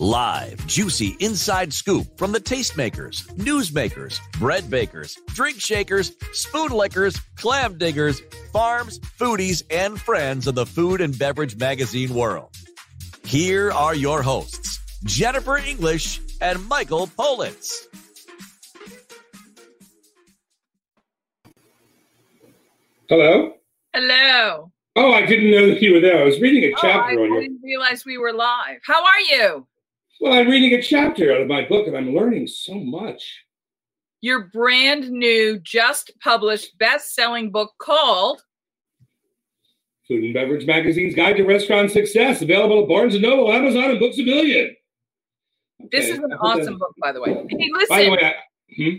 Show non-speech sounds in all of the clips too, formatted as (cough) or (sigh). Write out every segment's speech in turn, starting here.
Live, juicy inside scoop from the tastemakers, newsmakers, bread bakers, drink shakers, spoon lickers, clam diggers, farms, foodies, and friends of the food and beverage magazine world. Here are your hosts, Jennifer English and Michael Politz. Hello? Hello. Oh, I didn't know that you were there. I was reading a Oh, chapter I, on I didn't realize we were live. How are you? Well, I'm reading a chapter out of my book, and I'm learning so much. Your brand new, just published, best-selling book called Food and Beverage Magazine's Guide to Restaurant Success, available at Barnes and Noble, Amazon, and Books a Million. This is an that- awesome book, by the way. Hey, By the listen, way, I, hmm?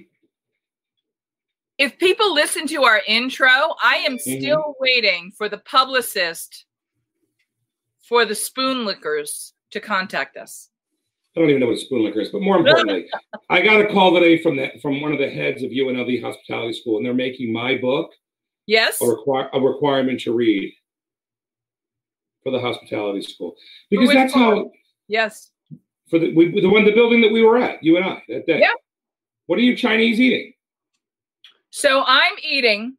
if people listen to our intro, I am Mm-hmm. still waiting for the publicist for the spoon lickers to contact us. I don't even know what a spoon liquor is, but more importantly, (laughs) I got a call today from the from one of the heads of UNLV Hospitality School, and they're making my book Yes? a, require, a requirement to read for the hospitality school because that's how? Yes. for the we, the one the building that we were at, you and I that day. Yeah. What are you Chinese eating? So I'm eating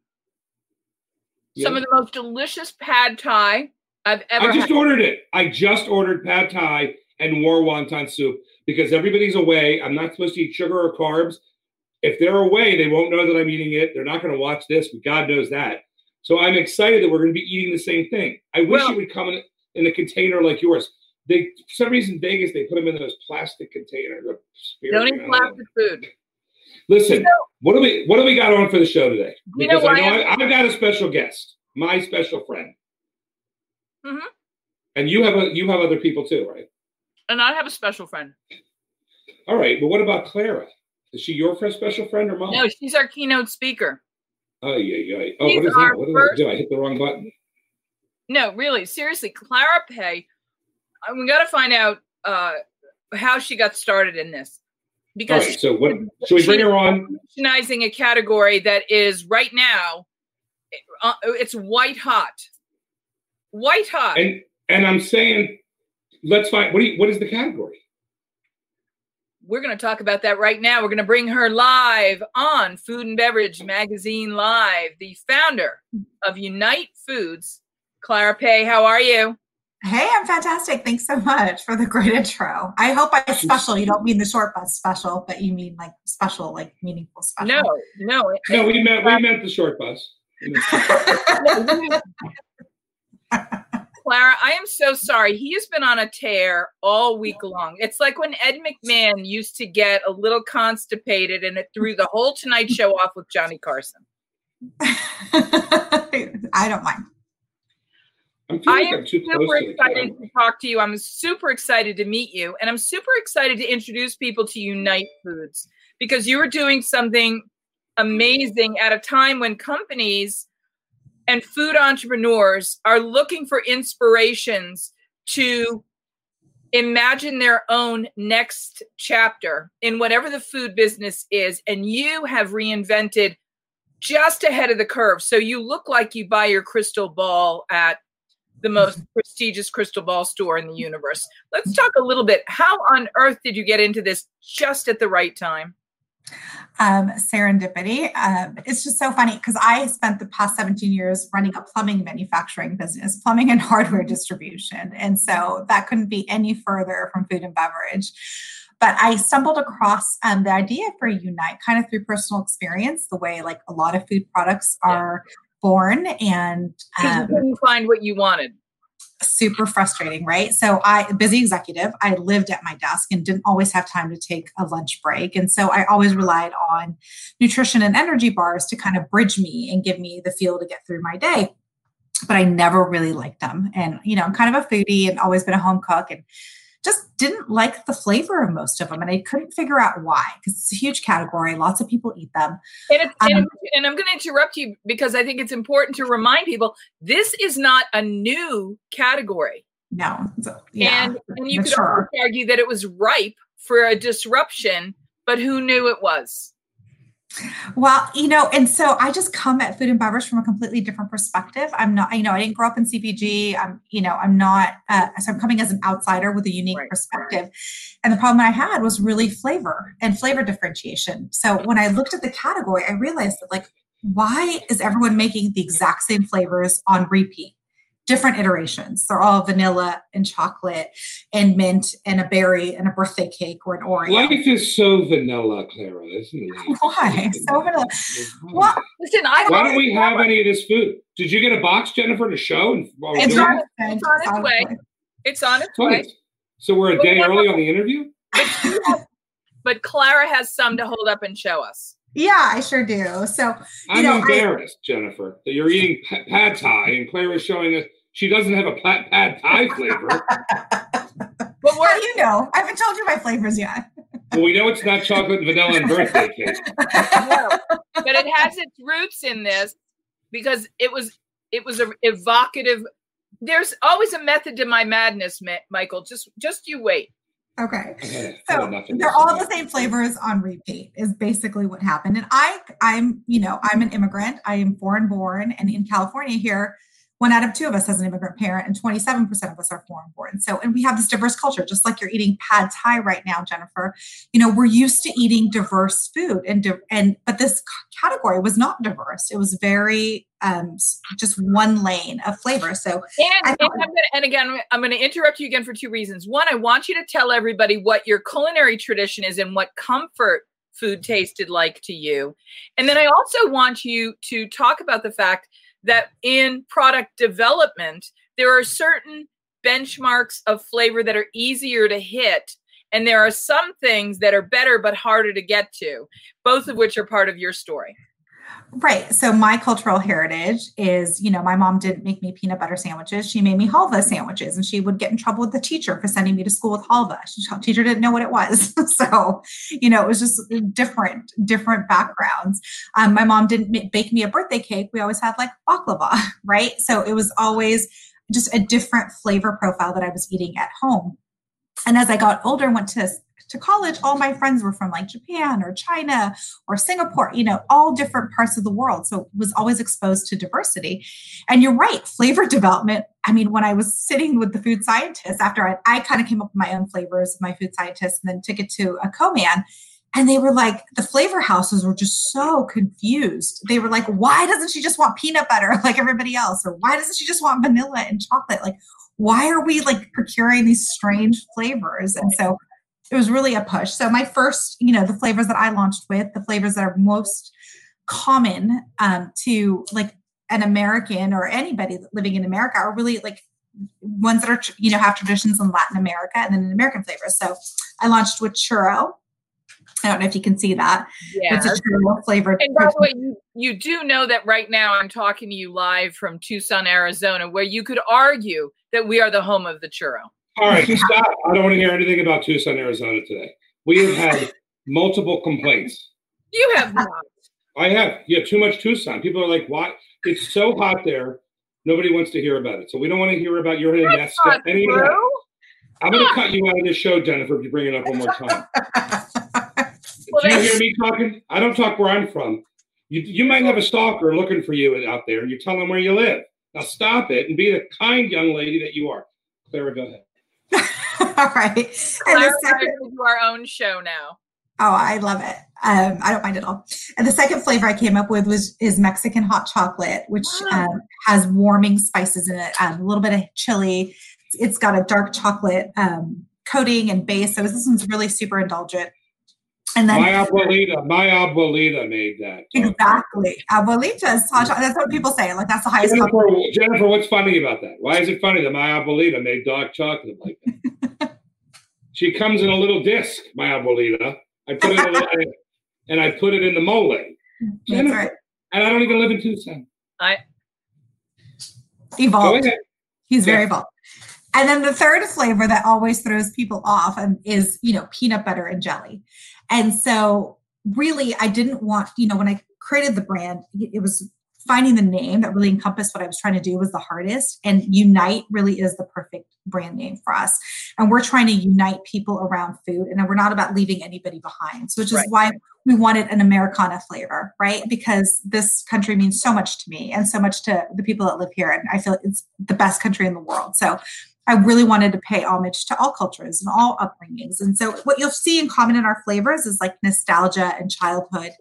some of the most delicious pad thai I've ever I just had. ordered it. I just ordered pad thai and war wonton soup because everybody's away. I'm not supposed to eat sugar or carbs. If they're away, they won't know that I'm eating it. They're not going to watch this, but God knows that. So I'm excited that we're going to be eating the same thing. I wish Well- it would come in, in a container like yours. They for some reason Vegas they put them in those plastic containers. Don't eat plastic food. Listen, You know- what do we what do we got on for the show today? You know Because I know I, I've got a special guest, my special friend. Mhm. And you have a you have other people too, right? And I have a special friend. All right, but what about Clara? Is she your first special friend or mom? No, she's our keynote speaker. Oh yeah, yeah. Oh, She's what is that? What did first- I do? I hit the wrong button. No, really, seriously, Clara Paye. uh, We got to find out uh, how she got started in this because right, so what So we bring her on? revolutionizing a category that is right now, uh, it's white hot, white hot. And and I'm saying, let's find what do you, what is the category? We're going to talk about that right now. We're going to bring her live on Food and Beverage Magazine Live, the founder of Unite Foods. Clara Paye, how are you? Hey, I'm fantastic. Thanks so much for the great intro. I hope I special. You don't mean the short bus special, but you mean like special, like meaningful special. No, no. No, we meant we meant the short bus. (laughs) (laughs) Clara, I am so sorry. He has been on a tear all week long. It's like when Ed McMahon used to get a little constipated and it threw the whole Tonight Show (laughs) off with Johnny Carson. (laughs) I don't mind. I'm I am I'm super close to the excited to talk to you. I'm super excited to meet you. And I'm super excited to introduce people to Unite Foods because you are doing something amazing at a time when companies and food entrepreneurs are looking for inspirations to imagine their own next chapter in whatever the food business is. And you have reinvented just ahead of the curve. So you look like you buy your crystal ball at the most (laughs) prestigious crystal ball store in the universe. Let's talk a little bit. How on earth did you get into this just at the right time? Um, serendipity. Um, it's just so funny because I spent the past 17 years running a plumbing manufacturing business, plumbing and (laughs) hardware distribution. And so that couldn't be any further from food and beverage. But I stumbled across um, the idea for Unite kind of through personal experience, the way like a lot of food products Yeah. are born and um, you couldn't find what you wanted. Super frustrating, right? So I busy executive, I lived at my desk and didn't always have time to take a lunch break. And so I always relied on nutrition and energy bars to kind of bridge me and give me the fuel to get through my day. But I never really liked them. And you know, I'm kind of a foodie and always been a home cook and just didn't like the flavor of most of them. And I couldn't figure out why, because it's a huge category. Lots of people eat them. And, um, and, and I'm going to interrupt you because I think it's important to remind people this is not a new category. No. So, yeah, and, and you could argue that it was ripe for a disruption, but who knew it was? Well, you know, and so I just come at food and beverage from a completely different perspective. I'm not, you know, I didn't grow up in CPG. I'm, you know, I'm not, uh, so I'm coming as an outsider with a unique right. perspective. And the problem I had was really flavor and flavor differentiation. So when I looked at the category, I realized that, like, why is everyone making the exact same flavors on repeat? Different iterations. They're all vanilla and chocolate and mint and a berry and a birthday cake or an Oreo. Life is so vanilla, Clara, isn't it? Why? So vanilla. Well, listen, I Why don't we have any of this food? Did you get a box, Jennifer, to show? And, it's, on, it's on its way. It's on its way. So we're a day early on the interview? But Clara has some to hold up and show us. Yeah, I sure do. So I'm know, embarrassed, I, Jennifer, that you're eating pad thai and Claire is showing us she doesn't have a pad, pad thai flavor. (laughs) But what do you know? I haven't told you my flavors yet. well, we know it's not chocolate, vanilla, and birthday cake. (laughs) No, but it has its roots in this because it was it was a evocative. There's always a method to my madness, Michael. Just just you wait. Okay. So they're all the same flavors on repeat is basically what happened. And I I'm, you know, I'm an immigrant. I am foreign born and in California here one out of two of us has an immigrant parent and 27% of us are foreign born. So and we have this diverse culture just like you're eating pad thai right now jennifer. You know we're used to eating diverse food and and but this category was not diverse. It was very um just one lane of flavor. So and, and, gonna, and again i'm going to interrupt you again for two reasons. One i want you to tell everybody what your culinary tradition is and what comfort food tasted like to you. And then i also want you to talk about the fact that in product development, there are certain benchmarks of flavor that are easier to hit. And there are some things that are better but harder to get to, both of which are part of your story. Right. So my cultural heritage is, you know, my mom didn't make me peanut butter sandwiches. She made me halva sandwiches and she would get in trouble with the teacher for sending me to school with halva. The teacher didn't know what it was. (laughs) so, you know, it was just different, different backgrounds. Um, my mom didn't bake me a birthday cake. We always had like baklava, (laughs) right? So it was always just a different flavor profile that I was eating at home. And as I got older, and went to to college, all my friends were from like Japan or China or Singapore, you know, all different parts of the world. So was always exposed to diversity. And you're right, flavor development. I mean, when I was sitting with the food scientists after I, I kind of came up with my own flavors, my food scientists, and then took it to a co-man. And they were like, the flavor houses were just so confused. They were like, why doesn't she just want peanut butter (laughs) like everybody else? Or why doesn't she just want vanilla and chocolate? Like, why are we like procuring these strange flavors? And so it was really a push. So my first, you know, the flavors that I launched with, the flavors that are most common um, to like an American or anybody living in America are really like ones that are you know have traditions in Latin America and then in American flavors. So I launched with churro. I don't know if you can see that. Yeah, it's a churro flavored. And by the way, you, you do know that right now I'm talking to you live from Tucson, Arizona, where you could argue that we are the home of the churro. All right, (laughs) stop. I don't want to hear anything about Tucson, Arizona today. We have had multiple complaints. You have not. I have. You have too much Tucson. People are like, "Why? It's so hot there. Nobody wants to hear about it. So we don't want to hear about your nest. Any of that. I'm going to cut you out of this show, Jennifer, if you bring it up one more time. (laughs) well, Do you hear me talking? I don't talk where I'm from. You, you might have a stalker looking for you out there. You tell them where you live. Now stop it and be the kind young lady that you are. Clara, go ahead. (laughs) All right. And the second, do our own show now. Oh, I love it. Um, I don't mind at all. And the second flavor I came up with was is Mexican hot chocolate, which um, has warming spices in it, um, a little bit of chili. It's got a dark chocolate um, coating and base. So this one's really super indulgent. And then my abuelita, my abuelita made that. Exactly. Abuelita's hot chocolate. That's what people say. Like that's the highest. Jennifer, Jennifer, what's funny about that? Why is it funny that my abuelita made dark chocolate like that? (laughs) she comes in a little disc, my abuelita. I put it in a, (laughs) and I put it in the mole. Jennifer, right. And I don't even live in Tucson. I evolved. He's yeah. very evolved. And then the third flavor that always throws people off um, is, you know, peanut butter and jelly. And so really I didn't want, you know, when I created the brand, it was finding the name that really encompassed what I was trying to do was the hardest. And Unite really is the perfect brand name for us. And we're trying to unite people around food and we're not about leaving anybody behind. So which is right. why we wanted an Americana flavor, right? Because this country means so much to me and so much to the people that live here. And I feel it's the best country in the world. So I really wanted to pay homage to all cultures and all upbringings. And so what you'll see in common in our flavors is like nostalgia and childhood,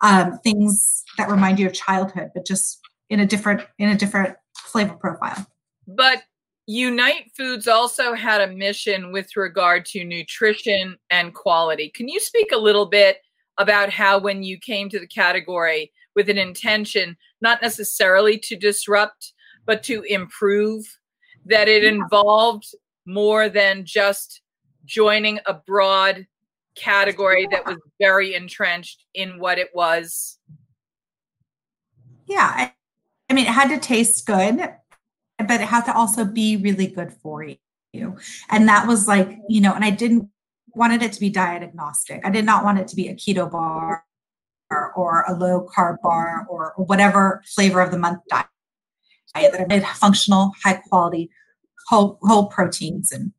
um, things that remind you of childhood, but just in a different in a different flavor profile. But Unite Foods also had a mission with regard to nutrition and quality. Can you speak a little bit about how when you came to the category with an intention not necessarily to disrupt but to improve that it involved more than just joining a broad category that was very entrenched in what it was. Yeah I, I, mean it had to taste good but it had to also be really good for you. And that was like you know and i didn't wanted it to be diet agnostic. I did not want it to be a keto bar or, or a low carb bar or, or whatever flavor of the month diet that are made functional high quality whole whole proteins and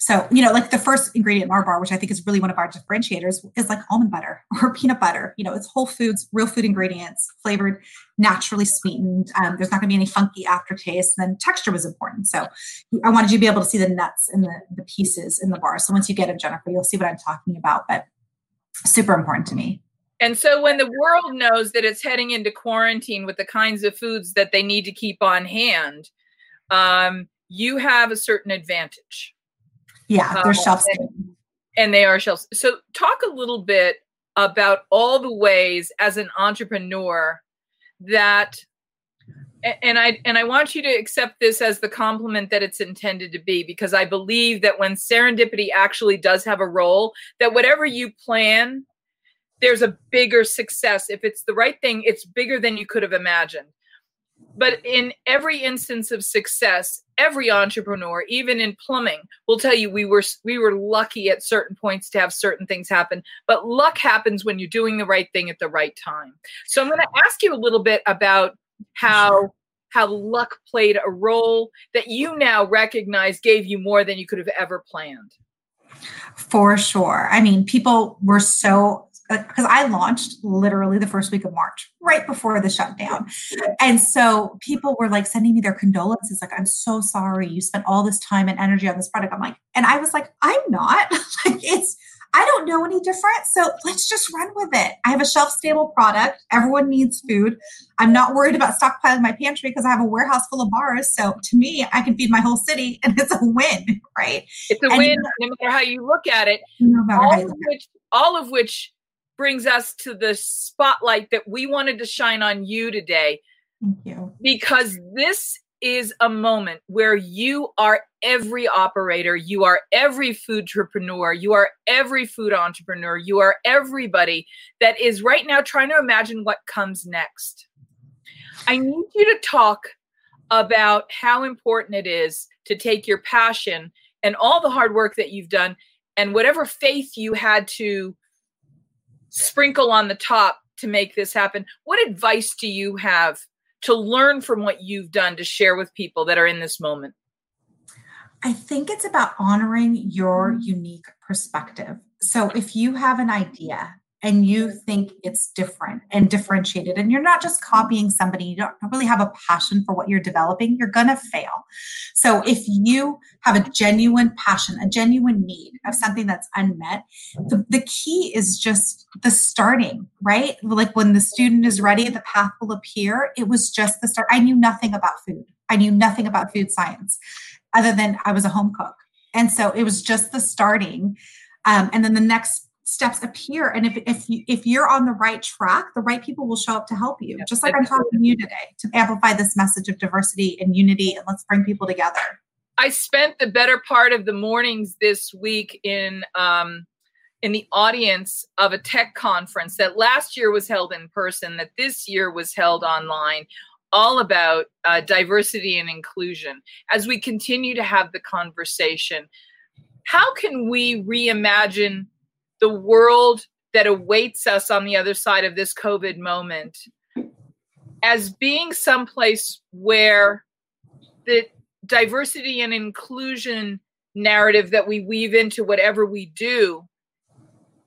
so, you know, like the first ingredient in our bar, which I think is really one of our differentiators, is like almond butter (laughs) or peanut butter. You know, it's whole foods, real food ingredients, flavored, naturally sweetened. Um, there's not going to be any funky aftertaste. And then texture was important. So I wanted you to be able to see the nuts and the, the pieces in the bar. So once you get it, Jennifer, you'll see what I'm talking about. But super important to me. And so when the world knows that it's heading into quarantine with the kinds of foods that they need to keep on hand, um, you have a certain advantage yeah, they're um, shelf. And, and they are shelves. So talk a little bit about all the ways as an entrepreneur that and I and I want you to accept this as the compliment that it's intended to be because I believe that when serendipity actually does have a role that whatever you plan there's a bigger success. If it's the right thing it's bigger than you could have imagined. But in every instance of success every entrepreneur even in plumbing will tell you we were we were lucky at certain points to have certain things happen. But luck happens when you're doing the right thing at the right time. So i'm going to ask you a little bit about how how luck played a role that you now recognize gave you more than you could have ever planned. For sure. I mean people were so Uh, because I launched literally the first week of March, right before the shutdown. And so people were like sending me their condolences, like, I'm so sorry you spent all this time and energy on this product. I'm like, and I was like, I'm not. (laughs) like, it's, I don't know any different. So let's just run with it. I have a shelf stable product. Everyone needs food. I'm not worried about stockpiling my pantry because I have a warehouse full of bars. So to me, I can feed my whole city and it's a win, right? It's a and win no matter how you look at it. No all, of which, all of which brings us to the spotlight that we wanted to shine on you today. Thank you. Because this is a moment where you are every operator, you are every food entrepreneur, you are every food entrepreneur, you are everybody that is right now trying to imagine what comes next. I need you to talk about how important it is to take your passion and all the hard work that you've done and whatever faith you had to sprinkle on the top to make this happen. What advice do you have to learn from what you've done to share with people that are in this moment? I think it's about honoring your mm-hmm. unique perspective. So if you have an idea and you think it's different and differentiated and you're not just copying somebody you don't really have a passion for what you're developing you're going to fail. So if you have a genuine passion a genuine need of something that's unmet the, the key is just the starting right? Like when the student is ready the path will appear. It was just the start. I knew nothing about food. I knew nothing about food science other than i was a home cook. And so it was just the starting um, and then the next steps appear and if if you if you're on the right track the right people will show up to help you just like i'm talking to you today to amplify this message of diversity and unity and let's bring people together i spent the better part of the mornings this week in um in the audience of a tech conference that last year was held in person that this year was held online all about uh, diversity and inclusion. As we continue to have the conversation, how can we reimagine the world that awaits us on the other side of this COVID moment as being someplace where the diversity and inclusion narrative that we weave into whatever we do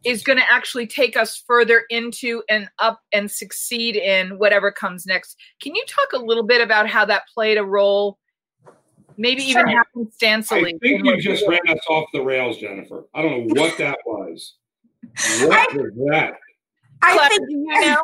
is going to actually take us further into and up and succeed in whatever comes next. Can you talk a little bit about how that played a role? Maybe even Sure. happenstantially. I think you just ran us off the rails, Jennifer. I don't know what that was. What was that? I Clara, think you know?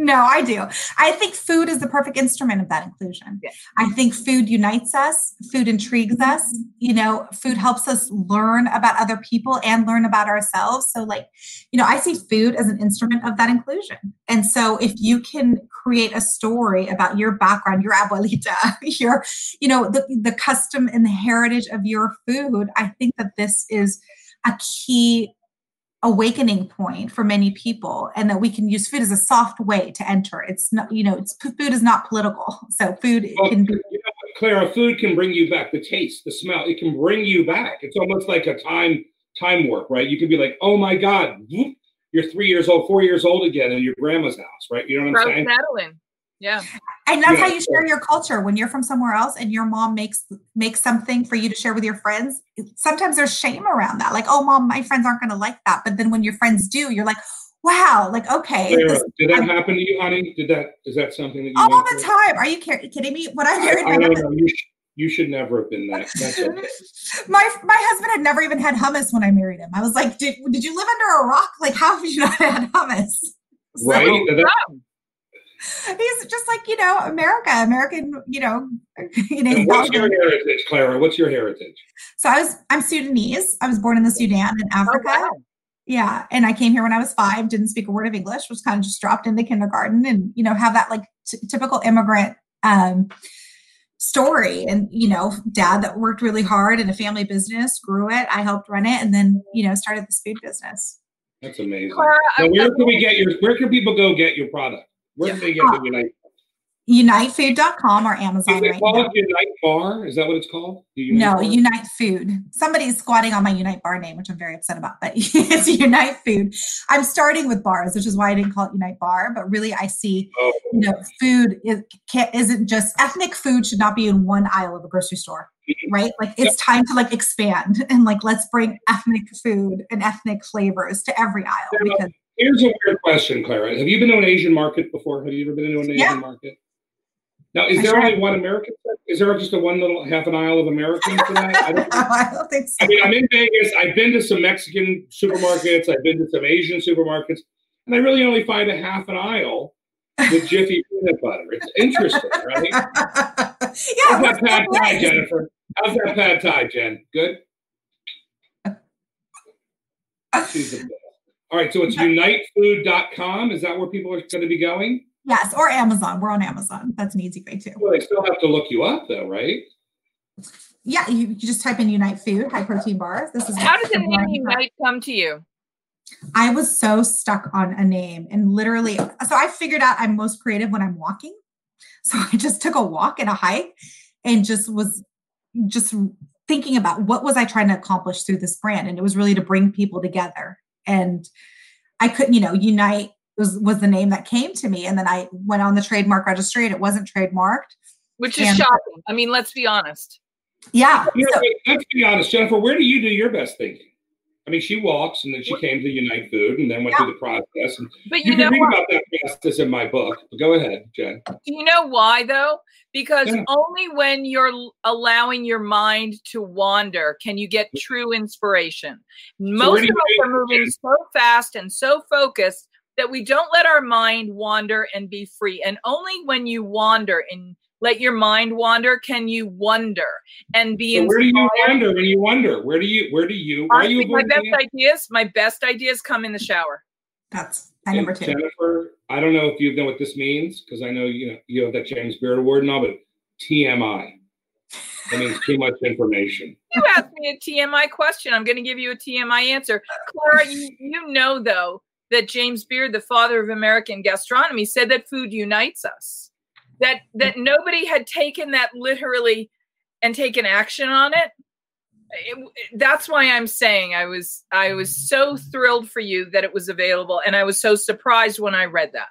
No, I do. I think food is the perfect instrument of that inclusion. Yeah. I think food unites us, food intrigues mm-hmm. us. You know, food helps us learn about other people and learn about ourselves. So, like, you know, I see food as an instrument of that inclusion. And so, if you can create a story about your background, your abuelita, (laughs) your, you know, the, the custom and the heritage of your food, I think that this is a key awakening point for many people and that we can use food as a soft way to enter it's not you know it's food is not political (laughs) so food Well, can you be know Clara, food can bring you back. The taste, the smell, it can bring you back. It's almost like a time time warp, right? You could be like, oh my God, whoop, you're three years old, four years old again in your grandma's house, right? You know what I'm Rose saying? Madeline. Yeah. and that's how you share your culture when you're from somewhere else and your mom makes makes something for you to share with your friends sometimes there's shame around that like oh mom my friends aren't going to like that but then when your friends do you're like wow like okay Clara, this, did that I'm- happen to you, honey? Did that is that something that you all went the time are you ki- kidding me when i married I, I my don't know. You, you should never have been that. That's okay. (laughs) my my husband had never even had hummus when I married him. I was like, did, did you live under a rock? Like, how have you not had hummus? (laughs) So, Right? Oh, that- he's just like you know America, American. You know, (laughs) you know. what's your heritage, Clara? What's your heritage? So I was I'm Sudanese. I was born in the Sudan in Africa. wow. Yeah, and I came here when I was five. Didn't speak a word of English. Was kind of just dropped into kindergarten, and you know have that like t- typical immigrant um, story. And you know, dad that worked really hard in a family business, grew it. I helped run it, and then you know started this food business. That's amazing. Clara, Now, where can we get your? Where can people go get your product? Where can they get the Unite? Unitefood.com or Amazon Is it right called now. Unite Bar? Is that what it's called? The No, Bar? Unite Food. Somebody's squatting on my Unite Bar name, which I'm very upset about, but (laughs) it's Unite Food. I'm starting with bars, which is why I didn't call it Unite Bar, but really I see, Oh, you know, food is, isn't just ethnic food should not be in one aisle of a grocery store, mm-hmm. right? Like it's time to like expand (laughs) and like let's bring ethnic food and ethnic flavors to every aisle because Here's a weird question, Clara. Have you been to an Asian market before? Have you ever been to an Asian Yeah. market? Now, is I there only one American? Is there just a one little half an aisle of Americans that? I don't, (laughs) I don't think so. I mean, I'm in Vegas. I've been to some Mexican supermarkets. I've been to some Asian supermarkets, and I really only find a half an aisle with Jiffy peanut butter. It's interesting, (laughs) right? yeah, How's that pad thai? Jennifer? How's that pad thai, Jen? Good. (laughs) She's the best. All right, so it's unitefood.com. Is that where people are going to be going? Yes, or Amazon. We're on Amazon. That's an easy way too. Well, they still have to look you up, though, right? Yeah, you, you just type in Unite Food, high protein bars. This is How does the what- name Unite come to you? I was so stuck on a name and literally, so I figured out I'm most creative when I'm walking. So (laughs) I just took a walk and a hike and just was just thinking about what was I trying to accomplish through this brand. And it was really to bring people together. And I couldn't, you know, Unite was, was the name that came to me. And then I went on the trademark registry and it wasn't trademarked. Which is And- shocking. I mean, let's be honest. Yeah. You know, So- let's be honest, Jennifer. Where do you do your best thinking? I mean, she walks, and then she came to Unite Food, and then went through the process. And But you, you know can read what? about that process in my book. Go ahead, Jen. Do you know why though? Because Yeah. only when you're allowing your mind to wander can you get true inspiration. Most where of us are moving so fast and so focused that we don't let our mind wander and be free. And only when you wander and let your mind wander can you wonder and be So where do you inspired. wonder when you wonder? Where do you? Where do you? Why are you my best the ideas, my best ideas come in the shower. That's my number two. Jennifer, I don't know if you know what this means because I know you know you have that James Beard Award and all, but TMI. It means too much information. (laughs) You asked me a TMI question. I'm going to give you a TMI answer. Clara, you, you know, though, that James Beard, the father of American gastronomy, said that food unites us. That that nobody had taken that literally and taken action on it. it. That's why I'm saying I was I was so thrilled for you that it was available, and I was so surprised when I read that.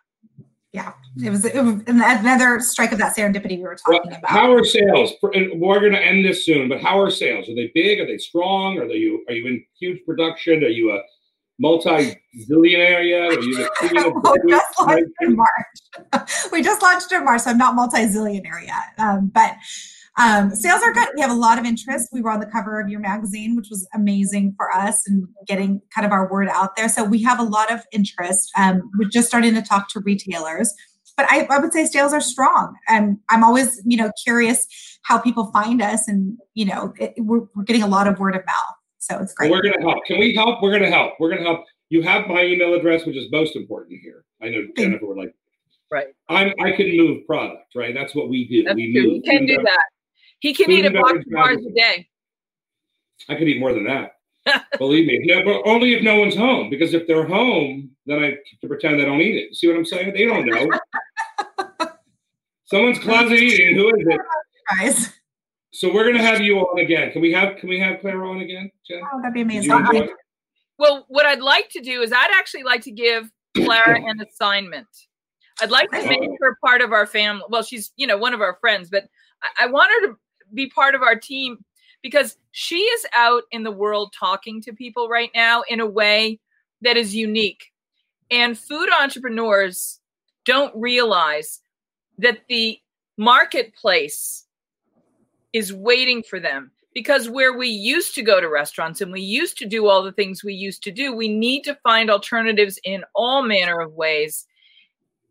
Yeah, it was, it was another strike of that serendipity we were talking well, about. How are sales? We're going to end this soon, but how are sales? Are they big? Are they strong? Are they you? Are you in huge production? Are you a multi-zillionaire yet? (laughs) We just launched in March. (laughs) we just launched in March, so I'm not multi-zillionaire yet. Um, but um, sales are good. We have a lot of interest. We were on the cover of your magazine, which was amazing for us and getting kind of our word out there. So we have a lot of interest. Um, we're just starting to talk to retailers. But I, I would say sales are strong. And I'm always, you know, curious how people find us. And, you know, it, we're, we're getting a lot of word of mouth. So it's great. We're going to help. Can we help? We're going to help. We're going to help. You have my email address, which is most important here. I know Jennifer would like. Right. I'm. I can move product. Right. That's what we do. That's we true. move. He can do that. He can eat a box of bars a day. I could eat more than that. (laughs) Believe me. No, but only if no one's home. Because if they're home, then I have to pretend I don't eat it. See what I'm saying? They don't know. (laughs) Someone's closet eating. Who is it? Guys. So we're gonna have you on again. Can we have Can we have Clara on again, Jen? Oh, that'd be amazing. Well, what I'd like to do is I'd actually like to give Clara (coughs) an assignment. I'd like to make her part of our family. Well, she's you know one of our friends, but I, I want her to be part of our team because she is out in the world talking to people right now in a way that is unique. And food entrepreneurs don't realize that the marketplace is waiting for them because where we used to go to restaurants and we used to do all the things we used to do, we need to find alternatives in all manner of ways.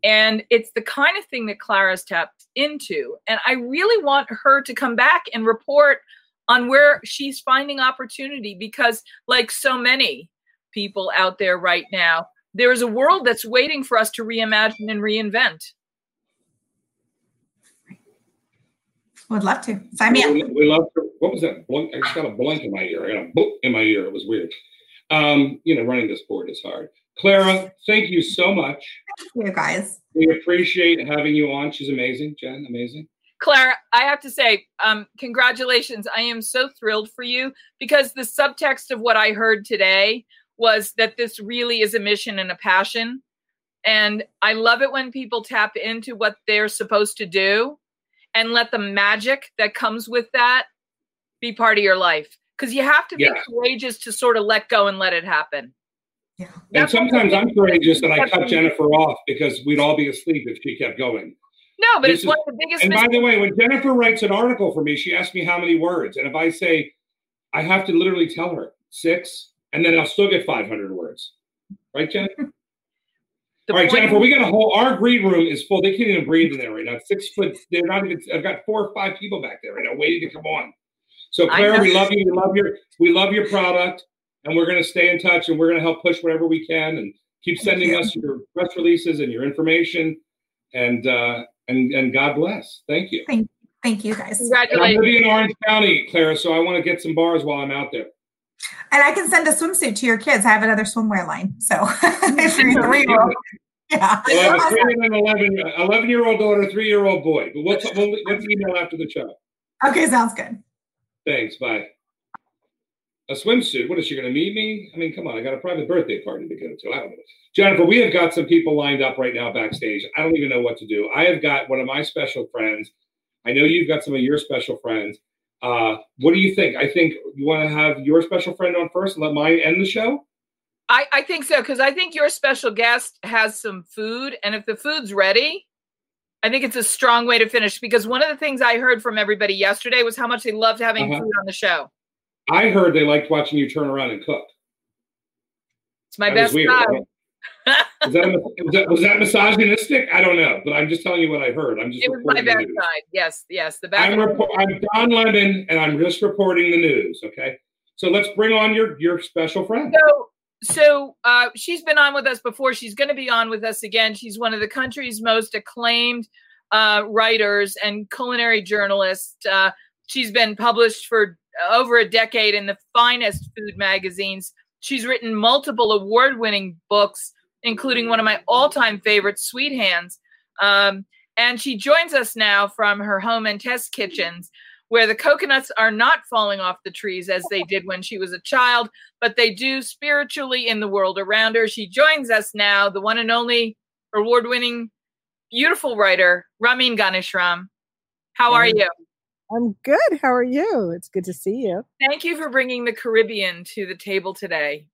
And it's the kind of thing that Clara's tapped into. And I really want her to come back and report on where she's finding opportunity because, like so many people out there right now, there is a world that's waiting for us to reimagine and reinvent. Would love to. Sign me we, up. We love to. What was that? Blank, I just got a blank in my ear. I got a book in my ear. It was weird. Um, you know, running this board is hard. Clara, thank you so much. Thank you guys. We appreciate having you on. She's amazing. Jen, amazing. Clara, I have to say, um, congratulations. I am so thrilled for you because the subtext of what I heard today was that this really is a mission and a passion. And I love it when people tap into what they're supposed to do and let the magic that comes with that be part of your life. Because you have to be yeah. courageous to sort of let go and let it happen. Yeah. And sometimes I'm courageous and I cut Jennifer off because we'd all be asleep if she kept going. No, but this it's is, one of the biggest. And by the way, when Jennifer writes an article for me, she asks me how many words, and if I say, I have to literally tell her six, and then I'll still get 500 words. Right, Jen? (laughs) All right, Jennifer, we got a whole our green room is full. They can't even breathe in there right now. Six foot, they're not even I've got four or five people back there right now waiting to come on. So Claire, we love you. We love your we love your product, and we're gonna stay in touch and we're gonna help push whatever we can and keep sending us your press releases and your information. And uh and and God bless. Thank you. Thank, thank you guys. Congratulations. I'm living in Orange County, Clara, so I want to get some bars while I'm out there. And I can send a swimsuit to your kids. I have another swimwear line. So (laughs) if you're three year old. Yeah. I have a three and an 11, 11 year old daughter, three year old boy. But what's, what's email after the show? Okay, sounds good. Thanks. Bye. A swimsuit. What is she going to meet me? I mean, come on. I got a private birthday party to go to. I don't know. Jennifer, we have got some people lined up right now backstage. I don't even know what to do. I have got one of my special friends. I know you've got some of your special friends. Uh, what do you think? I think you want to have your special friend on first and let mine end the show? I, I think so because I think your special guest has some food, and if the food's ready, I think it's a strong way to finish. Because one of the things I heard from everybody yesterday was how much they loved having uh-huh. food on the show. I heard they liked watching you turn around and cook. It's my that best right? Was, that, was, that, was that misogynistic? I don't know, but I'm just telling you what I heard. I'm just. It was my bad side. Yes, yes. The back. I'm, report, I'm Don Lemon, and I'm just reporting the news. Okay, so let's bring on your your special friend. So, so uh, she's been on with us before. She's going to be on with us again. She's one of the country's most acclaimed uh, writers and culinary journalists. Uh, she's been published for over a decade in the finest food magazines. She's written multiple award winning books, including one of my all time favorites, Sweet Hands. Um, And she joins us now from her home and test kitchens, where the coconuts are not falling off the trees as they did when she was a child, but they do spiritually in the world around her. She joins us now, the one and only award winning, beautiful writer, Ramin Ganeshram. How are you? I'm good. How are you? It's good to see you. Thank you for bringing the Caribbean to the table today.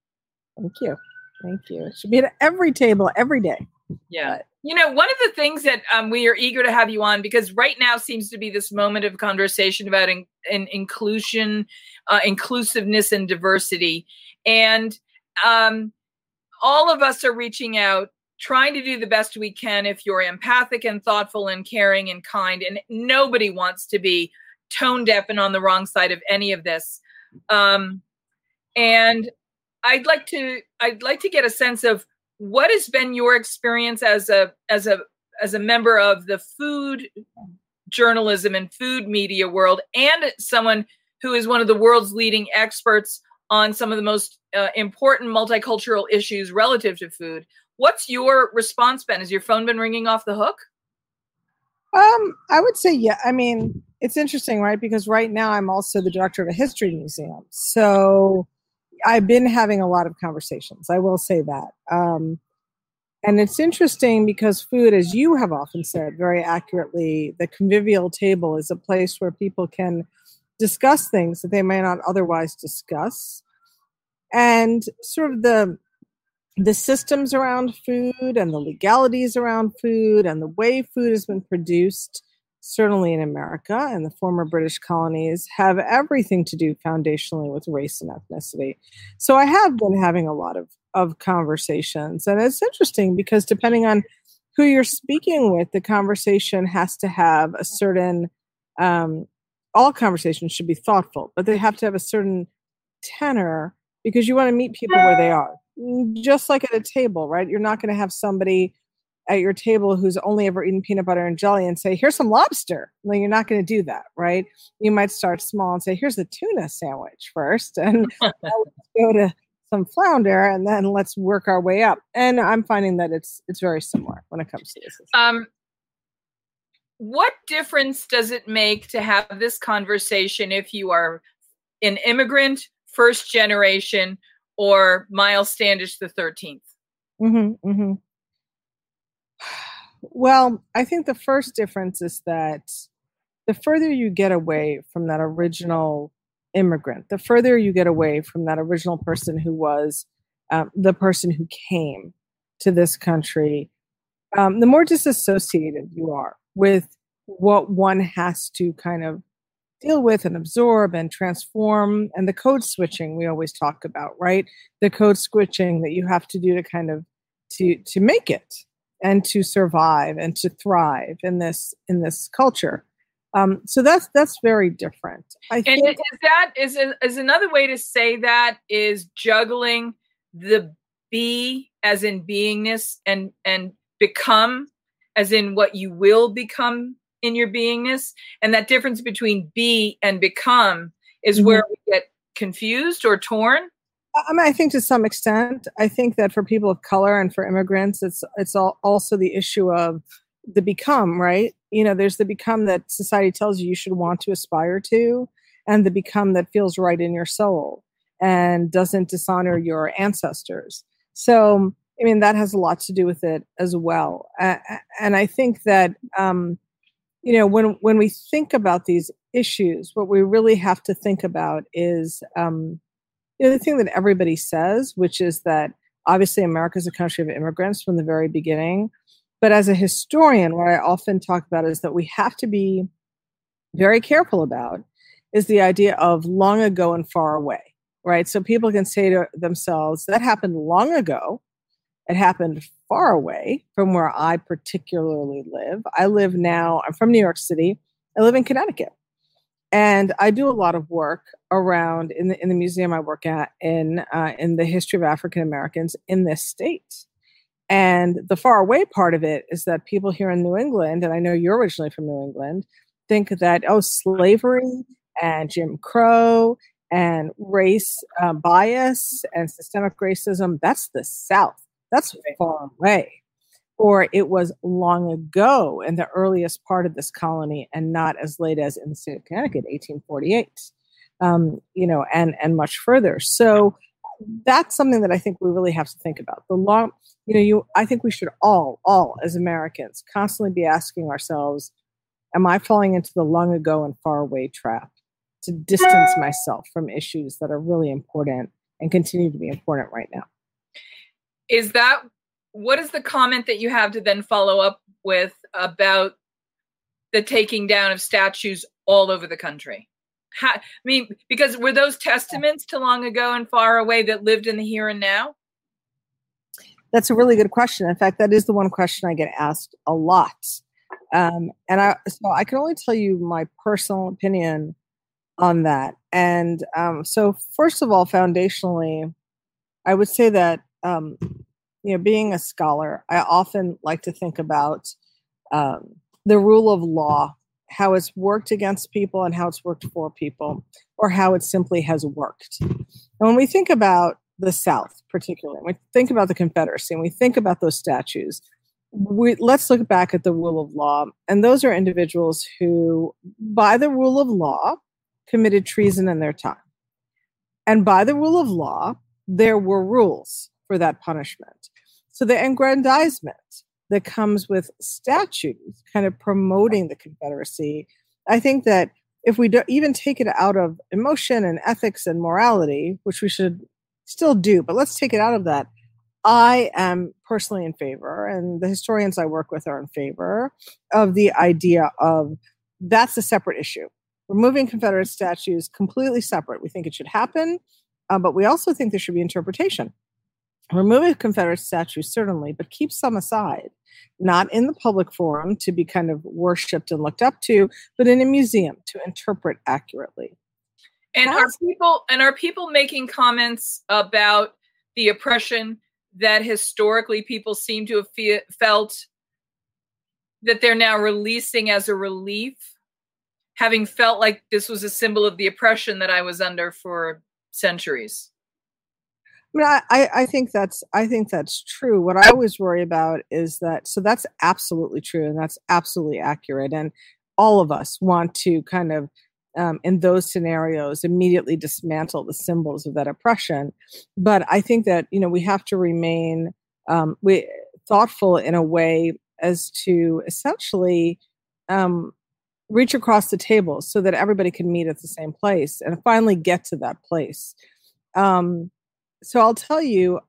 Thank you. Thank you. It should be at every table every day. Yeah. But. You know, one of the things that um, we are eager to have you on because right now seems to be this moment of conversation about in, in inclusion, uh, inclusiveness, and diversity, and um, all of us are reaching out, trying to do the best we can. If you're empathic and thoughtful and caring and kind, and nobody wants to be tone deaf and on the wrong side of any of this. Um, and I'd like to I'd like to get a sense of what has been your experience as a as a as a member of the food journalism and food media world and someone who is one of the world's leading experts on some of the most uh, important multicultural issues relative to food. What's your response been? Has your phone been ringing off the hook? Um, I would say yeah. I mean, it's interesting, right? Because right now I'm also the director of a history museum. So I've been having a lot of conversations. I will say that. Um, and it's interesting because food, as you have often said very accurately, the convivial table is a place where people can discuss things that they may not otherwise discuss. And sort of the the systems around food and the legalities around food and the way food has been produced certainly in America and the former British colonies, have everything to do foundationally with race and ethnicity. So I have been having a lot of, of conversations. And it's interesting because depending on who you're speaking with, the conversation has to have a certain, um, all conversations should be thoughtful, but they have to have a certain tenor because you want to meet people where they are. Just like at a table, right? You're not going to have somebody at your table who's only ever eaten peanut butter and jelly and say, here's some lobster. Well, you're not going to do that, right? You might start small and say, here's a tuna sandwich first, (laughs) and go to some flounder, and then let's work our way up. And I'm finding that it's it's very similar when it comes to this. Um, what difference does it make to have this conversation if you are an immigrant, first generation, or Miles Standish the 13th? Mm-hmm, mm-hmm. Well, I think the first difference is that the further you get away from that original immigrant, the further you get away from that original person who was um, the person who came to this country, um, the more disassociated you are with what one has to kind of deal with and absorb and transform and the code switching we always talk about right the code switching that you have to do to kind of to to make it and to survive and to thrive in this in this culture. Um, so that's that's very different. I and think is that is is another way to say that is juggling the be as in beingness and and become as in what you will become in your beingness and that difference between be and become is mm-hmm. where we get confused or torn I mean, I think to some extent, I think that for people of color and for immigrants, it's it's all, also the issue of the become, right? You know, there's the become that society tells you you should want to aspire to, and the become that feels right in your soul and doesn't dishonor your ancestors. So, I mean, that has a lot to do with it as well. Uh, and I think that, um, you know, when when we think about these issues, what we really have to think about is um, you know, the thing that everybody says, which is that obviously America is a country of immigrants from the very beginning. But as a historian, what I often talk about is that we have to be very careful about is the idea of long ago and far away, right? So people can say to themselves, that happened long ago. It happened far away from where I particularly live. I live now, I'm from New York City. I live in Connecticut and I do a lot of work around in the in the museum I work at in uh, in the history of African Americans in this state. And the far away part of it is that people here in New England, and I know you're originally from New England, think that oh, slavery and Jim Crow and race uh, bias and systemic racism—that's the South. That's far away. or it was long ago in the earliest part of this colony and not as late as in the state of Connecticut, 1848, um, you know, and, and much further. So that's something that I think we really have to think about. The long, you know, you, I think we should all, all as Americans constantly be asking ourselves, am I falling into the long ago and far away trap to distance myself from issues that are really important and continue to be important right now? Is that what is the comment that you have to then follow up with about the taking down of statues all over the country? How, I mean, because were those testaments to long ago and far away that lived in the here and now? That's a really good question. In fact, that is the one question I get asked a lot. Um, and I, so I can only tell you my personal opinion on that. And um, so, first of all, foundationally, I would say that um, you know, being a scholar, I often like to think about um, the rule of law, how it's worked against people and how it's worked for people, or how it simply has worked. And when we think about the South, particularly, when we think about the Confederacy, and we think about those statues, we, let's look back at the rule of law. And those are individuals who, by the rule of law, committed treason in their time. And by the rule of law, there were rules for that punishment. So the aggrandizement that comes with statues kind of promoting the Confederacy, I think that if we do, even take it out of emotion and ethics and morality, which we should still do, but let's take it out of that. I am personally in favor, and the historians I work with are in favor of the idea of that's a separate issue. Removing Confederate statues completely separate. We think it should happen, uh, but we also think there should be interpretation. Remove a Confederate statue, certainly, but keep some aside, not in the public forum to be kind of worshipped and looked up to, but in a museum to interpret accurately. And That's- are people and are people making comments about the oppression that historically people seem to have fe- felt that they're now releasing as a relief, having felt like this was a symbol of the oppression that I was under for centuries? I mean, I, I think that's I think that's true. What I always worry about is that so that's absolutely true and that's absolutely accurate. And all of us want to kind of um, in those scenarios immediately dismantle the symbols of that oppression. But I think that you know we have to remain um, we thoughtful in a way as to essentially um, reach across the table so that everybody can meet at the same place and finally get to that place. Um, so I'll tell you,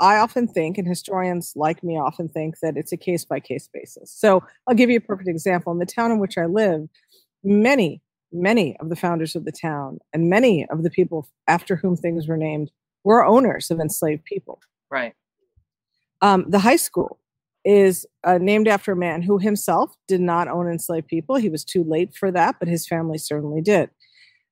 I often think, and historians like me often think, that it's a case by case basis. So I'll give you a perfect example. In the town in which I live, many, many of the founders of the town and many of the people after whom things were named were owners of enslaved people. Right. Um, the high school is uh, named after a man who himself did not own enslaved people. He was too late for that, but his family certainly did.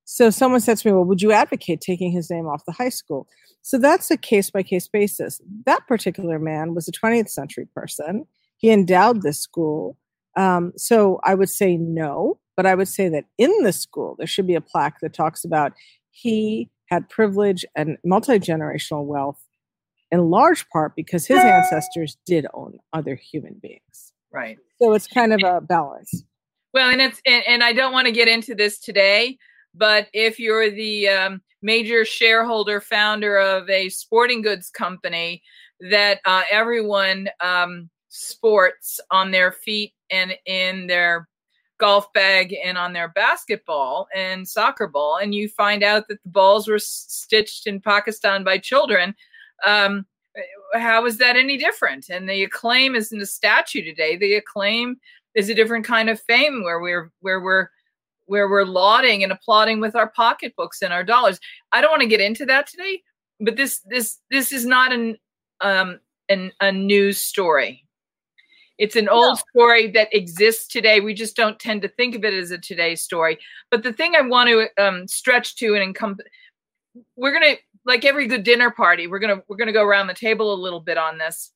So someone said to me, Well, would you advocate taking his name off the high school? So that's a case by case basis. That particular man was a 20th century person. He endowed this school. Um, so I would say no, but I would say that in the school, there should be a plaque that talks about he had privilege and multi generational wealth in large part because his ancestors did own other human beings. Right. So it's kind of a balance. Well, and it's and, and I don't want to get into this today, but if you're the um, major shareholder, founder of a sporting goods company that uh, everyone um, sports on their feet and in their golf bag and on their basketball and soccer ball, and you find out that the balls were stitched in Pakistan by children. Um, how is that any different? And the acclaim isn't a statue today. The acclaim is a different kind of fame where we're where we're where we're lauding and applauding with our pocketbooks and our dollars. I don't want to get into that today, but this this this is not an um an a news story. It's an old no. story that exists today. We just don't tend to think of it as a today story. But the thing I want to um, stretch to and encompass, we're gonna like every good dinner party, we're gonna we're gonna go around the table a little bit on this.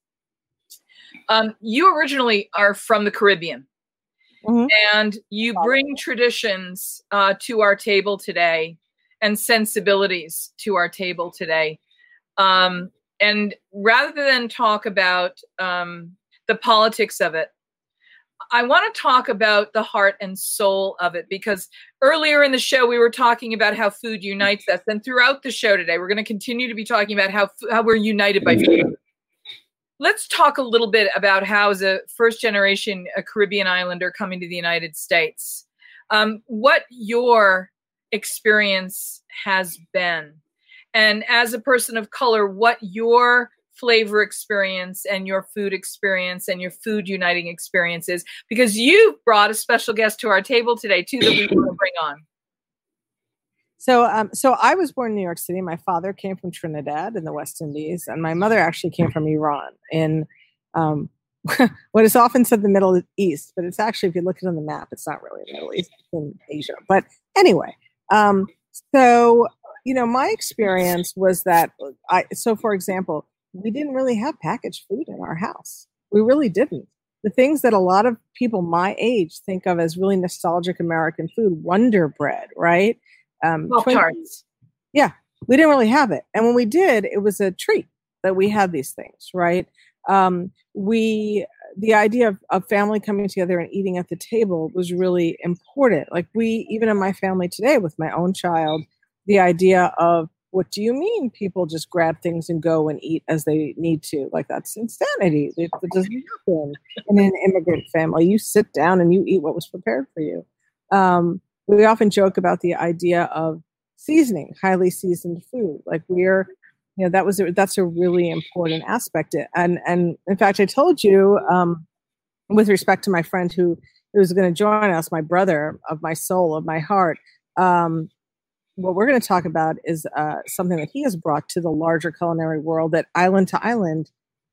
Um, you originally are from the Caribbean. Mm-hmm. And you bring traditions uh, to our table today and sensibilities to our table today. Um, and rather than talk about um, the politics of it. I want to talk about the heart and soul of it because earlier in the show we were talking about how food unites us, and throughout the show today we're going to continue to be talking about how how we're united by food. Let's talk a little bit about how, as a first generation a Caribbean islander coming to the United States, um, what your experience has been, and as a person of color, what your flavor experience and your food experience and your food uniting experiences because you brought a special guest to our table today too that we want to bring on. So, um, so I was born in New York City. My father came from Trinidad in the West Indies, and my mother actually came from Iran in um, (laughs) what is often said the Middle East, but it's actually, if you look it on the map, it's not really the Middle East, it's in Asia. But anyway, um, so you know, my experience was that I. So, for example, we didn't really have packaged food in our house. We really didn't. The things that a lot of people my age think of as really nostalgic American food, Wonder Bread, right? Um, Tarts. Yeah, we didn't really have it. And when we did, it was a treat that we had these things, right? Um, we, the idea of, of family coming together and eating at the table was really important. Like we, even in my family today with my own child, the idea of what do you mean people just grab things and go and eat as they need to? Like that's insanity. It, it doesn't (laughs) happen in an immigrant family. You sit down and you eat what was prepared for you. Um, we often joke about the idea of seasoning, highly seasoned food. Like we're, you know, that was a, that's a really important aspect. And and in fact, I told you um, with respect to my friend who who was going to join us, my brother of my soul, of my heart. Um, what we're going to talk about is uh, something that he has brought to the larger culinary world that island to island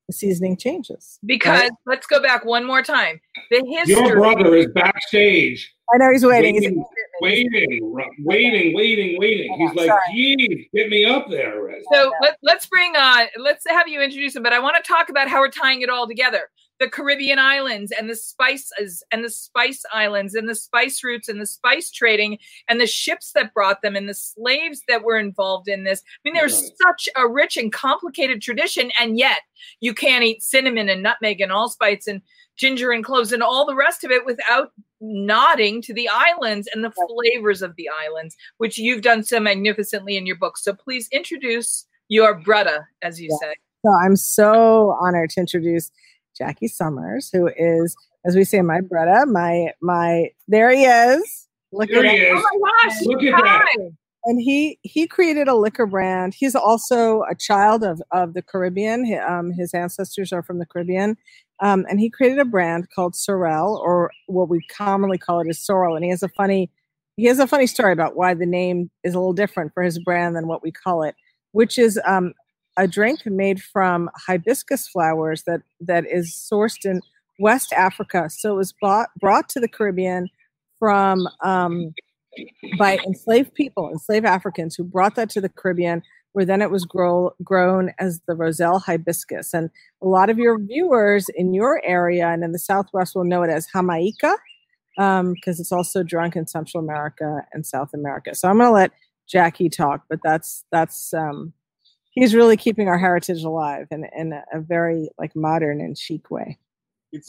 the seasoning changes. Because right? let's go back one more time. The history. Your brother is backstage. I know he's waiting. Waiting, he's waiting, waiting, waiting, waiting. He's like, "Geez, get me up there." So let, let's bring on. Let's have you introduce him. But I want to talk about how we're tying it all together the Caribbean islands and the spices and the spice islands and the spice routes and the spice trading and the ships that brought them and the slaves that were involved in this. I mean, there's right. such a rich and complicated tradition, and yet you can't eat cinnamon and nutmeg and allspice and ginger and cloves and all the rest of it without nodding to the islands and the flavors of the islands, which you've done so magnificently in your book. So please introduce your brother, as you yeah. say. So I'm so honored to introduce Jackie Summers, who is, as we say, my brother, my my there he is. Look there he is. Oh my gosh! Look at that. And he he created a liquor brand. He's also a child of of the Caribbean. Um, his ancestors are from the Caribbean, um, and he created a brand called Sorel, or what we commonly call it is Sorrel. And he has a funny he has a funny story about why the name is a little different for his brand than what we call it, which is um, a drink made from hibiscus flowers that that is sourced in West Africa. So it was bought, brought to the Caribbean from um, by enslaved people, enslaved Africans who brought that to the Caribbean, where then it was grow, grown as the Roselle hibiscus. And a lot of your viewers in your area and in the Southwest will know it as Jamaica because um, it's also drunk in Central America and South America. So I'm going to let Jackie talk, but that's that's um, he's really keeping our heritage alive in, in a, a very like modern and chic way.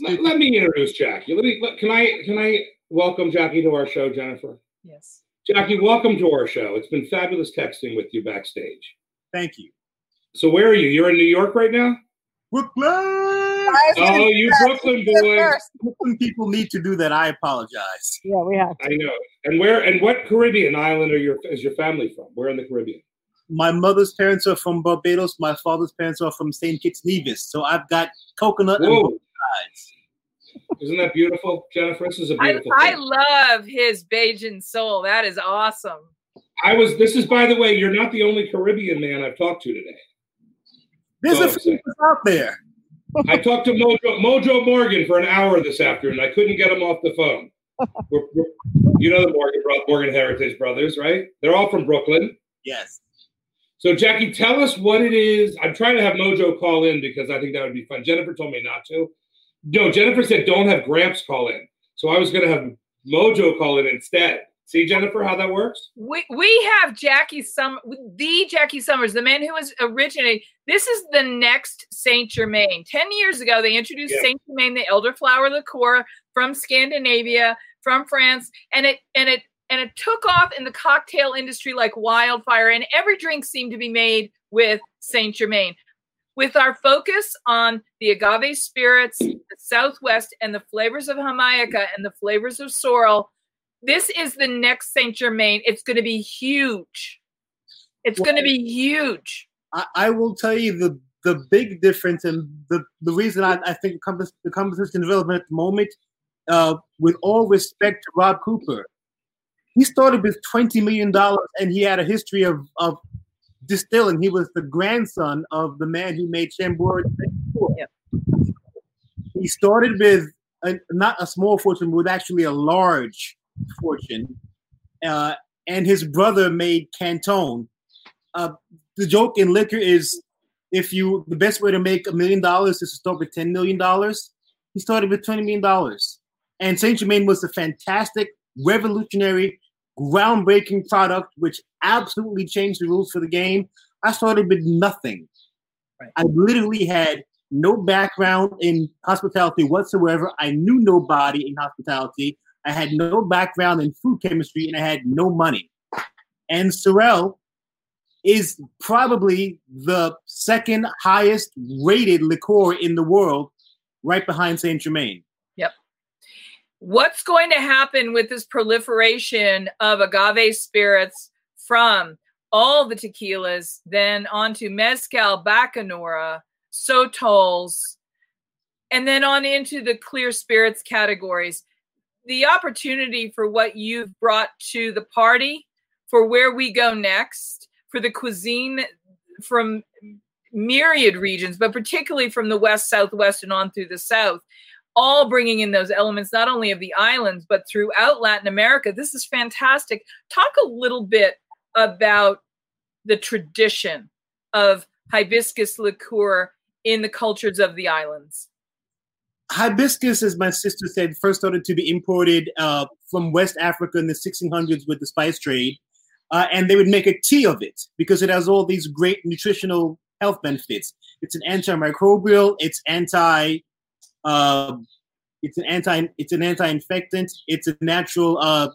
Let, let, me introduce Jackie. Let me let, can I can I welcome Jackie to our show, Jennifer? Yes. Jackie, welcome to our show. It's been fabulous texting with you backstage. Thank you. So where are you? You're in New York right now? Brooklyn. Oh, you Brooklyn boys. Brooklyn people need to do that. I apologize. Yeah, we have. To. I know. And where and what Caribbean island are your is your family from? Where in the Caribbean? my mother's parents are from Barbados. My father's parents are from St. Kitts Nevis. So I've got coconut Whoa. and sides. Isn't that beautiful, Jennifer? This is a beautiful. I, I love his Bajan soul. That is awesome. I was. This is, by the way, you're not the only Caribbean man I've talked to today. There's so a few out there. I talked to Mojo, Mojo Morgan for an hour this afternoon. I couldn't get him off the phone. (laughs) We're, we're, you know the Morgan Morgan Heritage Brothers, right? They're all from Brooklyn. Yes. So, Jackie, tell us what it is. I'm trying to have Mojo call in because I think that would be fun. Jennifer told me not to. No, Jennifer said don't have Gramps call in. So I was going to have Mojo call in instead. See, Jennifer, how that works? We we have Jackie Sum the Jackie Summers, the man who was originating. This is the next Saint Germain. Ten years ago, they introduced Yeah. Saint Germain, the elderflower liqueur from Scandinavia, from France, and it and it and it took off in the cocktail industry like wildfire. And every drink seemed to be made with Saint Germain. With our focus on the agave spirits, the Southwest, and the flavors of Jamaica and the flavors of sorrel, this is the next Saint Germain. It's going to be huge. It's going to be huge. I, I will tell you the the big difference and the, the reason I, I think the competition development at the moment, uh, with all respect to Rob Cooper, he started with twenty million dollars and he had a history of, of distilling. He was the grandson of the man who made Chambord. Yep. He started with a, not a small fortune, but with actually a large fortune. Uh, and his brother made Canton. Uh, the joke in liquor is if you the best way to make a million dollars is to start with ten million dollars. He started with twenty million dollars, and Saint Germain was a fantastic, revolutionary, groundbreaking product which absolutely changed the rules for the game. I started with nothing. Right. I literally had no background in hospitality whatsoever. I knew nobody in hospitality. I had no background in food chemistry, and I had no money. And Sorel is probably the second highest rated liqueur in the world, right behind Saint Germain. Yep. What's going to happen with this proliferation of agave spirits from all the tequilas, then onto mezcal, bacanora, sotols, and then on into the clear spirits categories? The opportunity for what you've brought to the party, for where we go next, for the cuisine from myriad regions, but particularly from the west, southwest, and on through the south, all bringing in those elements, not only of the islands, but throughout Latin America. This is fantastic. Talk a little bit about the tradition of hibiscus liqueur in the cultures of the islands. Hibiscus, as my sister said, first started to be imported uh, from West Africa in the 1600s with the spice trade. Uh, and they would make a tea of it because it has all these great nutritional health benefits. It's an antimicrobial, it's anti uh, it's an anti it's an anti-infectant, it's a natural uh,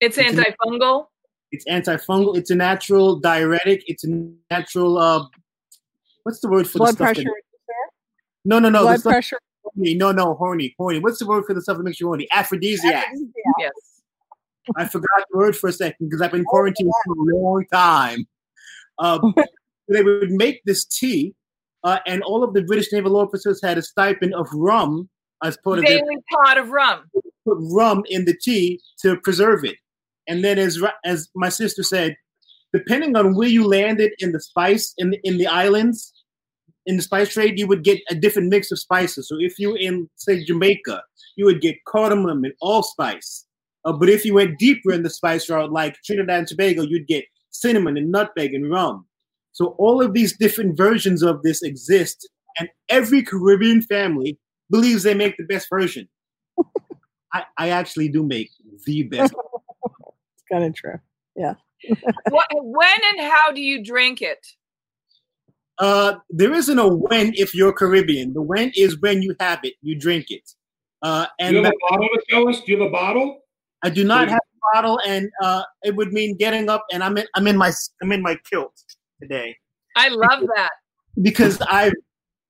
It's It's an- antifungal. It's antifungal, it's a natural diuretic, it's a natural uh, what's the word for the Blood stuff that- pressure. no, no, no, Blood pressure. horny. No, no, horny, horny. What's the word for the stuff that makes you horny? Aphrodisiac. Yes. I forgot the word for a second because I've been quarantined for a long time. Um, (laughs) they would make this tea, uh, and all of the British naval officers had a stipend of rum as part of their Daily pot of rum. put rum in the tea to preserve it. And then, as as my sister said, depending on where you landed in the spice in the, in the islands, in the spice trade, you would get a different mix of spices. So if you were in say Jamaica, you would get cardamom and allspice. Uh, but if you went deeper in the spice route, like Trinidad and Tobago, you'd get cinnamon and nutmeg and rum. So all of these different versions of this exist, and every Caribbean family believes they make the best version. (laughs) I, I actually do make the best. It's kind of true. Yeah. (laughs) when and how do you drink it? Uh, there isn't a when if you're Caribbean. The when is when you have it, you drink it. Uh, Do and you have that- a bottle to show us? Do you have a bottle? I do not have a bottle, and uh, it would mean getting up, and I'm in I'm in my I'm in my kilt today I love that. because I've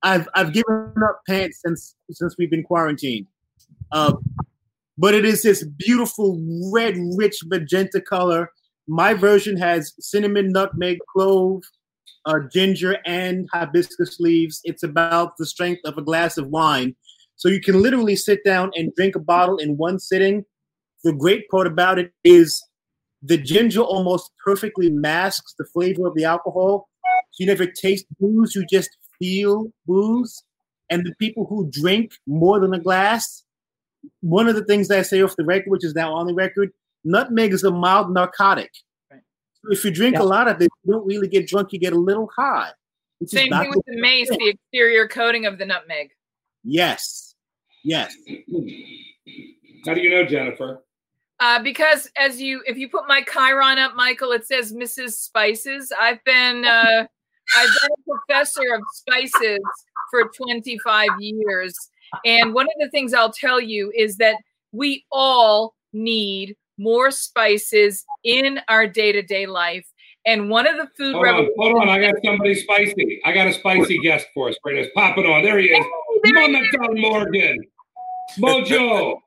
I've I've given up pants since since we've been quarantined. Uh, but it is this beautiful red, rich magenta color. My version has cinnamon, nutmeg, clove, uh, ginger, and hibiscus leaves. It's about the strength of a glass of wine. So you can literally sit down and drink a bottle in one sitting. The great part about it is the ginger almost perfectly masks the flavor of the alcohol. So you never taste booze, you just feel booze. And the people who drink more than a glass, one of the things that I say off the record, which is now on the record, nutmeg is a mild narcotic. Right. So if you drink Yeah. a lot of it, you don't really get drunk, you get a little high. which Same not thing with the mace, the exterior coating of the nutmeg. Yes. Yes. How do you know, Jennifer? Uh, because as you, if you put my Chyron up, Michael, it says Mrs. Spices. I've been, uh, I've been a professor of spices for 25 years. And one of the things I'll tell you is that we all need more spices in our day to day life. And one of the food hold on, hold on, I got somebody spicy. I got a spicy guest for us. Right, it's popping on. There he is. Hey, Mama Morgan. Mojo.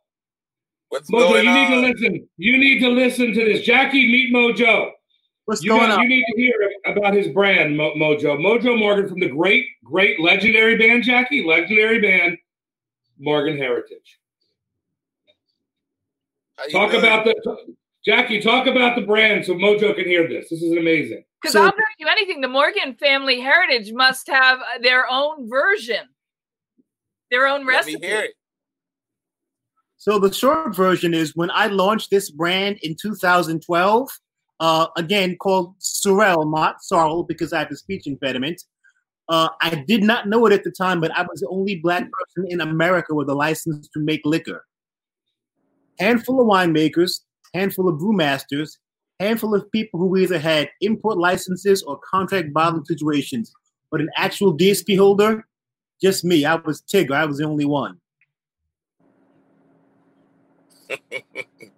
What's Mojo, going you on? need to listen. You need to listen to this. Jackie, meet Mojo. What's You, going got, on? you need to hear about his brand, Mo- Mojo. Mojo Morgan from the great, great legendary band, Jackie, legendary band, Morgan Heritage. Talk doing? about the Jackie. Talk about the brand so Mojo can hear this. This is amazing. Because So- I'll bet you anything, the Morgan family heritage must have uh, their own version, their own recipe. Let recipe. me hear it. So the short version is when I launched this brand in 2012, uh, again called Sorel, not Sorrel, because I have a speech impediment. Uh, I did not know it at the time, but I was the only black person in America with a license to make liquor. Handful of winemakers, handful of brewmasters, handful of people who either had import licenses or contract bottling situations, but an actual DSP holder, just me. I was Tigger. I was the only one. (laughs) That's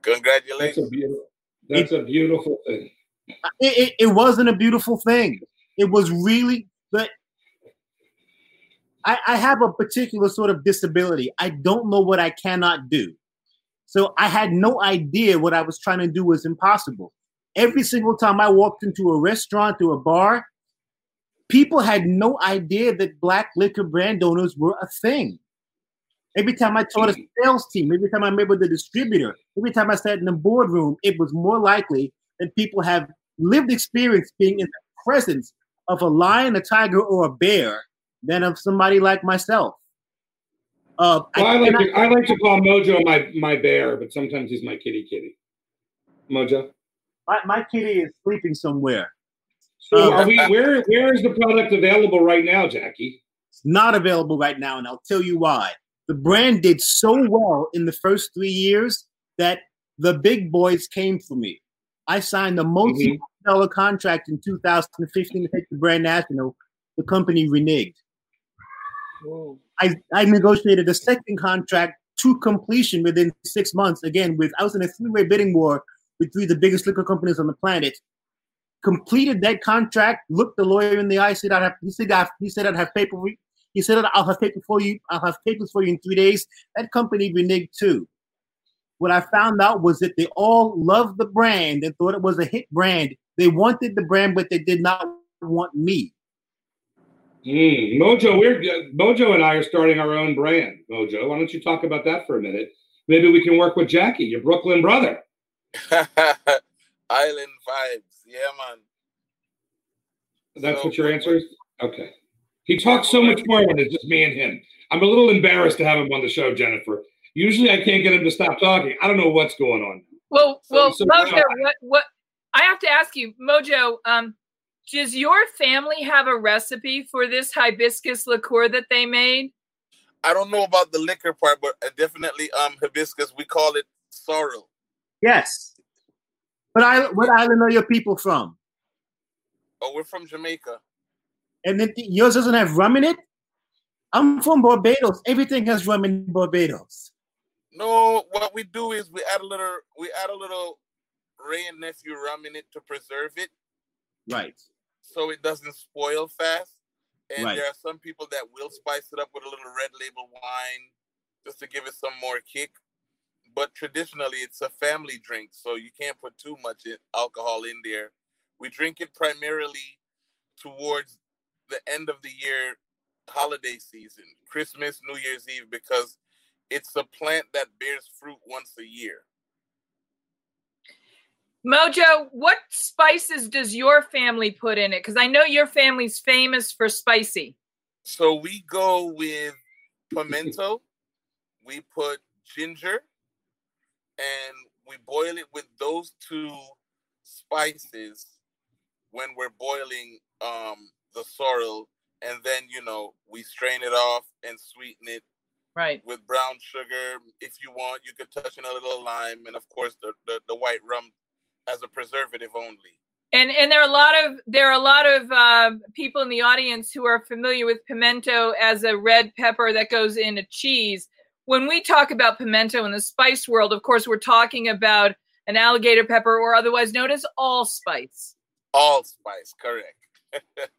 Congratulations. a beautiful. That's a beautiful thing. it, it, it wasn't a beautiful thing. It was really, but I, I have a particular sort of disability. I don't know what I cannot do. So I had no idea what I was trying to do was impossible. Every single time I walked into a restaurant or a bar, people had no idea that black liquor brand owners were a thing. Every time I taught a hmm. sales team, every time I met with a distributor, every time I sat in the boardroom, it was more likely that people have lived experience being in the presence of a lion, a tiger, or a bear than of somebody like myself. Uh, Well, I, like to, I like to call Mojo my my bear, but sometimes he's my kitty kitty. Mojo. my, my kitty is sleeping somewhere. So Uh, are we? Where where is the product available right now, Jackie? It's not available right now, and I'll tell you why. The brand did so well in the first three years that the big boys came for me. I signed a multi dollar contract in 2015 to take the brand national. The company reneged. I, I negotiated a second contract to completion within six months. Again, with I was in a three-way bidding war with three of the biggest liquor companies on the planet. Completed that contract. Looked the lawyer in the eye. Said I'd have. He said I, he said I'd have paper. He said I'll have paper for you. I'll have papers for you in three days. That company reneged too. What I found out was that they all loved the brand and thought it was a hit brand. They wanted the brand, but they did not want me. Mm, Mojo, we're Mojo and I are starting our own brand. Mojo, why don't you talk about that for a minute? Maybe we can work with Jackie, your Brooklyn brother. (laughs) Island vibes. Yeah, man. That's So- what your answer is. Okay. He talks so much more when it's just me and him. I'm a little embarrassed to have him on the show, Jennifer. Usually, I can't get him to stop talking. I don't know what's going on. Well, So- well, so Mojo, what, what? I have to ask you, Mojo. Um, does your family have a recipe for this hibiscus liqueur that they made? I don't know about the liquor part, but uh, definitely um hibiscus. We call it sorrel. Yes. But I, what island are your people from? Oh, we're from Jamaica. And then yours doesn't have rum in it? I'm from Barbados. Everything has rum in Barbados. No, what we do is we add a little we add a little Wray and Nephew rum in it to preserve it Right. So it doesn't spoil fast. And Right. there are some people that will spice it up with a little red label wine just to give it some more kick. But traditionally, it's a family drink, so you can't put too much alcohol in there. We drink it primarily towards the end of the year holiday season, Christmas, New Year's Eve, because it's a plant that bears fruit once a year. Mojo, what spices does your family put in it? Because I know your family's famous for spicy. So we go with pimento, we put ginger, and we boil it with those two spices when we're boiling um, the sorrel, and then you know we strain it off and sweeten it Right. With brown sugar, if you want, you could touch in a little lime, and of course the, the, the white rum as a preservative only. And and there are a lot of there are a lot of uh, people in the audience who are familiar with pimento as a red pepper that goes in a cheese. When we talk about pimento in the spice world, of course, we're talking about an alligator pepper, or otherwise known as allspice. Allspice, correct. (laughs)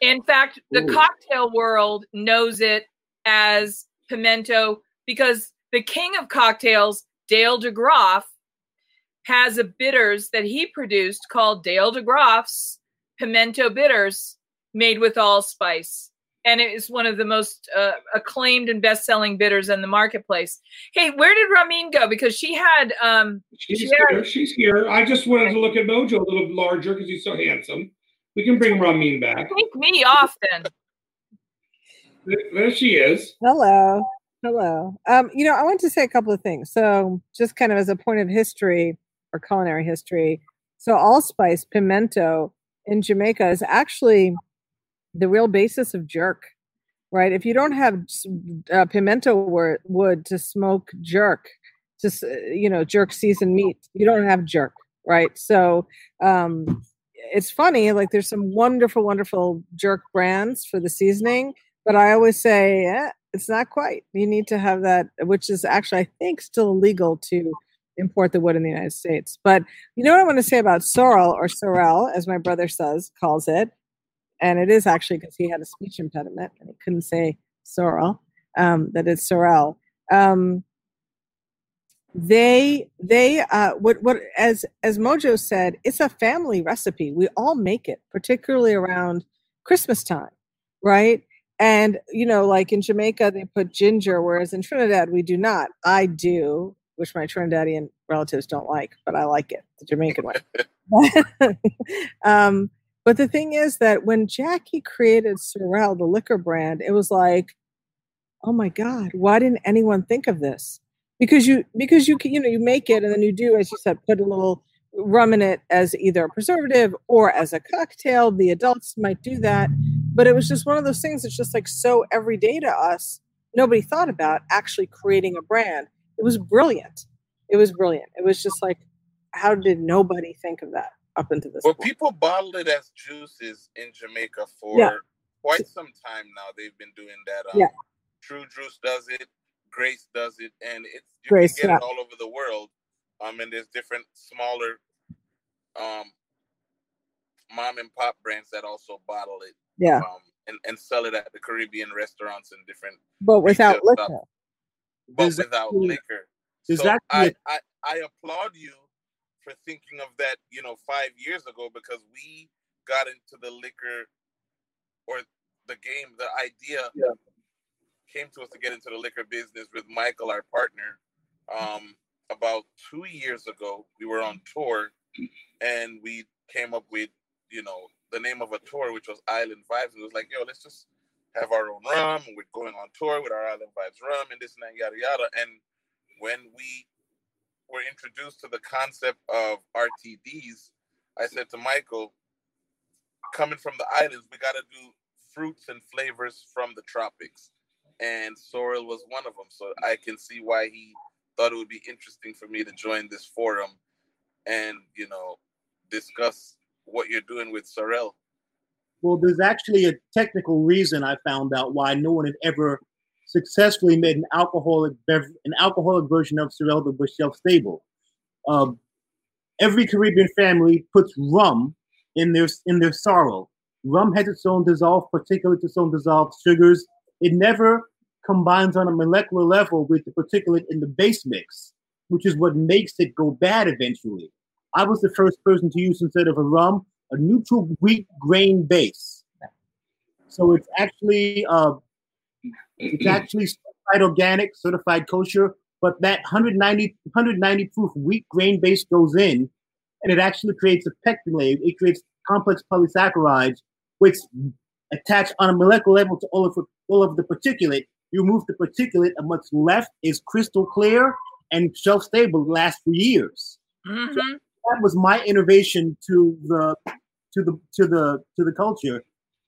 in fact, the Ooh. cocktail world knows it as pimento because the king of cocktails, Dale DeGroff, has a bitters that he produced called Dale DeGroff's Pimento Bitters, made with allspice. And it is one of the most uh, acclaimed and best-selling bitters in the marketplace. Hey, where did Ramin go? Because she had um, She's she here. She's here. I just wanted to look at Mojo a little larger because he's so handsome. We can bring Ramin back. take me off then. There- There she is. Hello. Hello. Um, you know, I want to say a couple of things. So, just kind of as a point of history or culinary history, so allspice, pimento in Jamaica is actually the real basis of jerk, right? If you don't have uh, pimento wood to smoke jerk, just you know, jerk seasoned meat, you don't have jerk, right? So, um, it's funny. Like, there's some wonderful, wonderful jerk brands for the seasoning, but I always say, eh, it's not quite. You need to have that, which is actually, I think, still illegal to import the wood in the United States. But you know what I want to say about sorrel or sorrel, as my brother says, calls it, and it is actually because he had a speech impediment and he couldn't say sorrel, um, that it's sorrel. Um, they they uh what what as as mojo said it's a family recipe we all make it particularly around christmas time right and you know like in jamaica they put ginger whereas in trinidad we do not i do which my trinidadian relatives don't like but i like it the jamaican way (laughs) (laughs) um but the thing is that when jackie created sorrel the liquor brand it was like oh my god why didn't anyone think of this? Because you because you can you know you make it and then you do as you said put a little rum in it as either a preservative or as a cocktail. The adults might do that but it was just one of those things that's just like so everyday to us nobody thought about actually creating a brand it was brilliant it was brilliant it was just like how did nobody think of that up until this Well, point people bottle it as juices in Jamaica for Yeah. quite some time now. They've been doing that. Um, Yeah. True Juice does it. Grace does it, and it's you Grace, can get yeah. it all over the world. Um, and there's different smaller, um, mom and pop brands that also bottle it. yeah Um, and, and sell it at the Caribbean restaurants and different, but without liquor shop. But without liquor. there's So actually I, I, I applaud you for thinking of that, you know, five years ago because we got into the liquor or the game, the idea Yeah. came to us to get into the liquor business with Michael, our partner. Um, about two years ago, we were on tour and we came up with, you know, the name of a tour, which was Island Vibes. It was like, yo, let's just have our own rum. And we're going on tour with our Island Vibes rum and this and that, yada, yada. And when we were introduced to the concept of RTDs, I said to Michael, coming from the islands, we got to do fruits and flavors from the tropics. And sorrel was one of them. So I can see why he thought it would be interesting for me to join this forum and, you know, discuss what you're doing with sorrel. Well, there's actually a technical reason I found out why no one had ever successfully made an alcoholic bev- an alcoholic version of that was shelf stable. Um, every Caribbean family puts rum in their in their sorrel. Rum has its own dissolved particulate, its own dissolved sugars. It never combines on a molecular level with the particulate in the base mix, which is what makes it go bad eventually. I was the first person to use instead of a rum a neutral wheat grain base. So it's actually uh, it's (clears throat) actually certified organic, certified kosher, but that 190 190 proof wheat grain base goes in, and it actually creates a pectinate. It creates complex polysaccharides, which attach on a molecular level to all of the, all of the particulate. You remove the particulate, and what's left is crystal clear and shelf stable, lasts for years Mhm. that was my innovation to the to the to the to the culture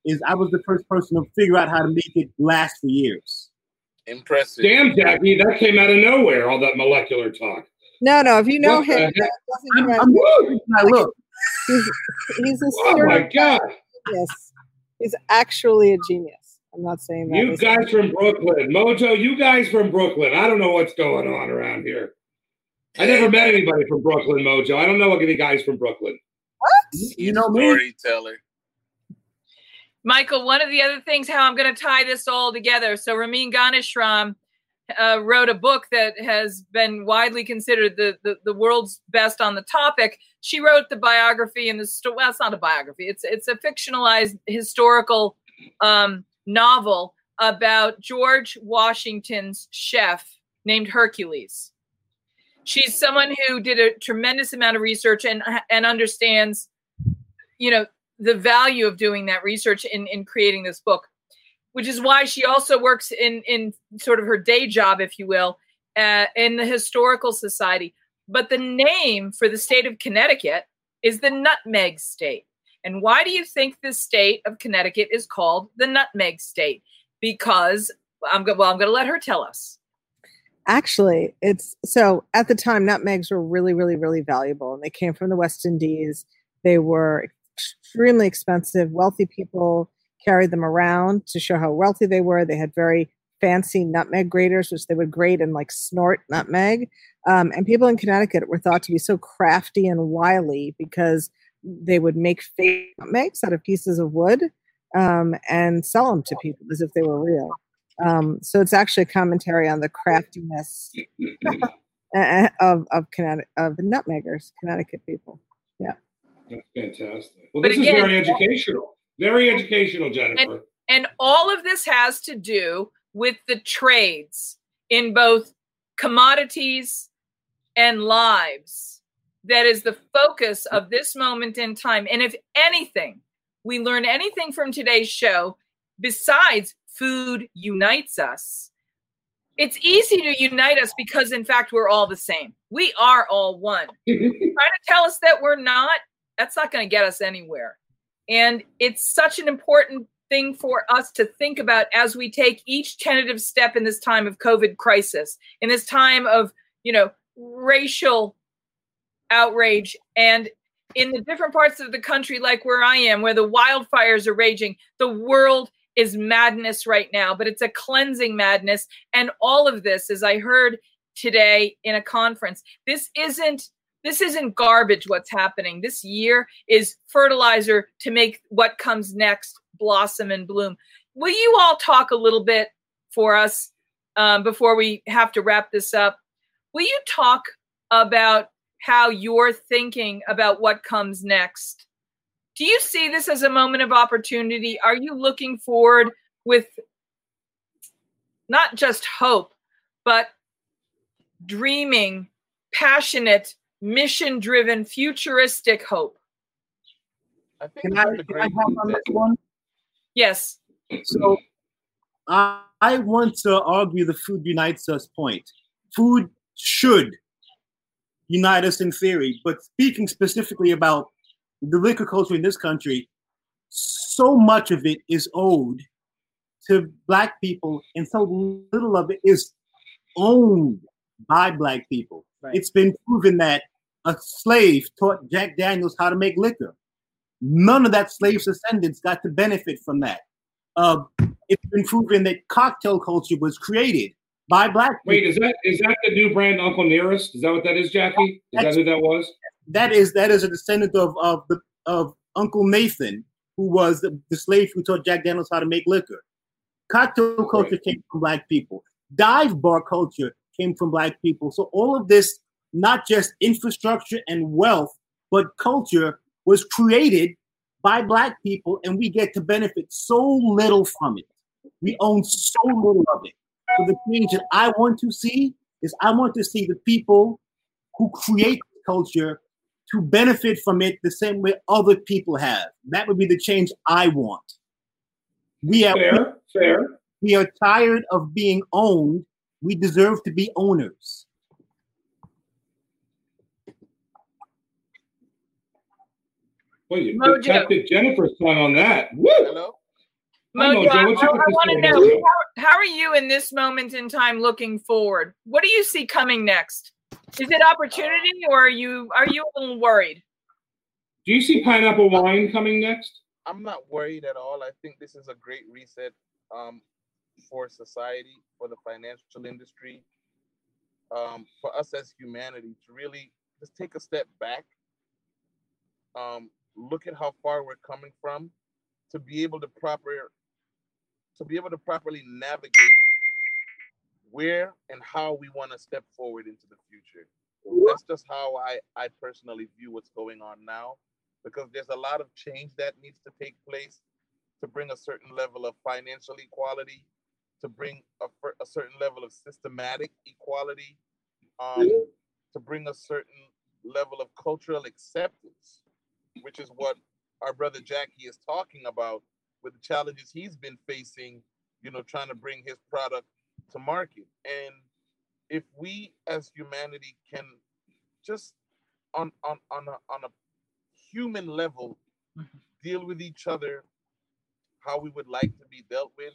is I was the first person to figure out how to make it last for years. Impressive. Damn, Jackie, that came out of nowhere. All that molecular talk. No, no. If you know What him, that doesn't I'm, I'm me. looking at my look. he's, he's a Oh my God! genius. He's actually a genius. I'm not saying that. You guys from Brooklyn, Mojo. You guys from Brooklyn. I don't know what's going on around here. I never met anybody from Brooklyn, Mojo. I don't know any guys from Brooklyn. You know me. Storyteller. Michael, one of the other things, how I'm going to tie this all together. So, Ramin Ganeshram uh, wrote a book that has been widely considered the, the, the world's best on the topic. She wrote the biography and the sto- well, it's not a biography. It's it's a fictionalized historical um, novel about George Washington's chef named Hercules. She's someone who did a tremendous amount of research and and understands, you know, the value of doing that research in in creating this book which is why she also works in in sort of her day job if you will uh, in the historical society. But the name for the state of connecticut is the nutmeg state. And why do you think the state of connecticut is called the nutmeg state? Because i'm go- well i'm going to let her tell us. Actually, it's so at the time, nutmegs were really, really, really valuable, and they came from the West Indies. They were extremely expensive. Wealthy people carried them around to show how wealthy they were. They had very fancy nutmeg graters, which they would grate and like snort nutmeg. Um, and people in Connecticut were thought to be so crafty and wily because they would make fake nutmegs out of pieces of wood um, and sell them to people as if they were real. Um, so it's actually a commentary on the craftiness (laughs) (laughs) of of Connecticut of nutmeggers, Connecticut people. That's fantastic. Well, But this again- is very educational. Very educational, Jennifer. And all of this has to do with the trades in both commodities and lives. That is the focus of this moment in time. And if anything, we learn anything from today's show, besides food unites us, it's easy to unite us because, in fact, we're all the same. We are all one (laughs) trying to tell us that we're not, that's not going to get us anywhere. And it's such an important thing for us to think about as we take each tentative step in this time of COVID crisis, in this time of, you know, racial outrage and in the different parts of the country, like where I am, where the wildfires are raging, the world is madness right now, but it's a cleansing madness. And all of this, as I heard today in a conference, this isn't this isn't garbage what's happening. This year is fertilizer to make what comes next blossom and bloom. Will you all talk a little bit for us um, before we have to wrap this up? Will you talk about how you're thinking about what comes next? Do you see this as a moment of opportunity? Are you looking forward with not just hope but dreaming passionate mission driven, futuristic hope. I think Can that's I, a can I great have on this one? Yes. So I, I want to argue the food unites us point. Food should unite us in theory, but speaking specifically about the liquor culture in this country, so much of it is owed to black people, and so little of it is owned by black people. Right. It's been proven that a slave taught Jack Daniels how to make liquor. None of that slave's descendants got to benefit from that. Uh, it's been proven that cocktail culture was created by black people. Wait, is that is that the new brand Uncle Nearest? Is that what that is, Jackie? Is that who that was? that is that is a descendant of of the of Uncle Nathan, who was the, the slave who taught Jack Daniels how to make liquor. Cocktail culture came from black people. Dive bar culture came from black people. So all of this, not just infrastructure and wealth, but culture, was created by black people, and we get to benefit so little from it. We own so little of it. So the change that I want to see is I want to see the people who create culture to benefit from it the same way other people have. That would be the change I want. We are Fair, fair. we are tired of being owned. We deserve to be owners. Well, you Mojo. protected Jennifer's tongue on that. Woo! Hello? Hi, Mojo, Mojo. I, What's your want to episode, know how, how are you in this moment in time looking forward? What do you see coming next? Is it opportunity, or are you are you a little worried? Do you see pineapple wine coming next? I'm not worried at all. I think this is a great reset um, for society, for the financial industry, um, for us as humanity to really just take a step back, um, look at how far we're coming from, to be able to proper, to be able to properly navigate where and how we want to step forward into the future. That's just how I, I personally view what's going on now, because there's a lot of change that needs to take place to bring a certain level of financial equality, to bring a, a certain level of systematic equality, um, to bring a certain level of cultural acceptance, which is what our brother Jackie is talking about with the challenges he's been facing, you know, trying to bring his product to market. And if we as humanity can just on on on a, on a human level deal with each other how we would like to be dealt with,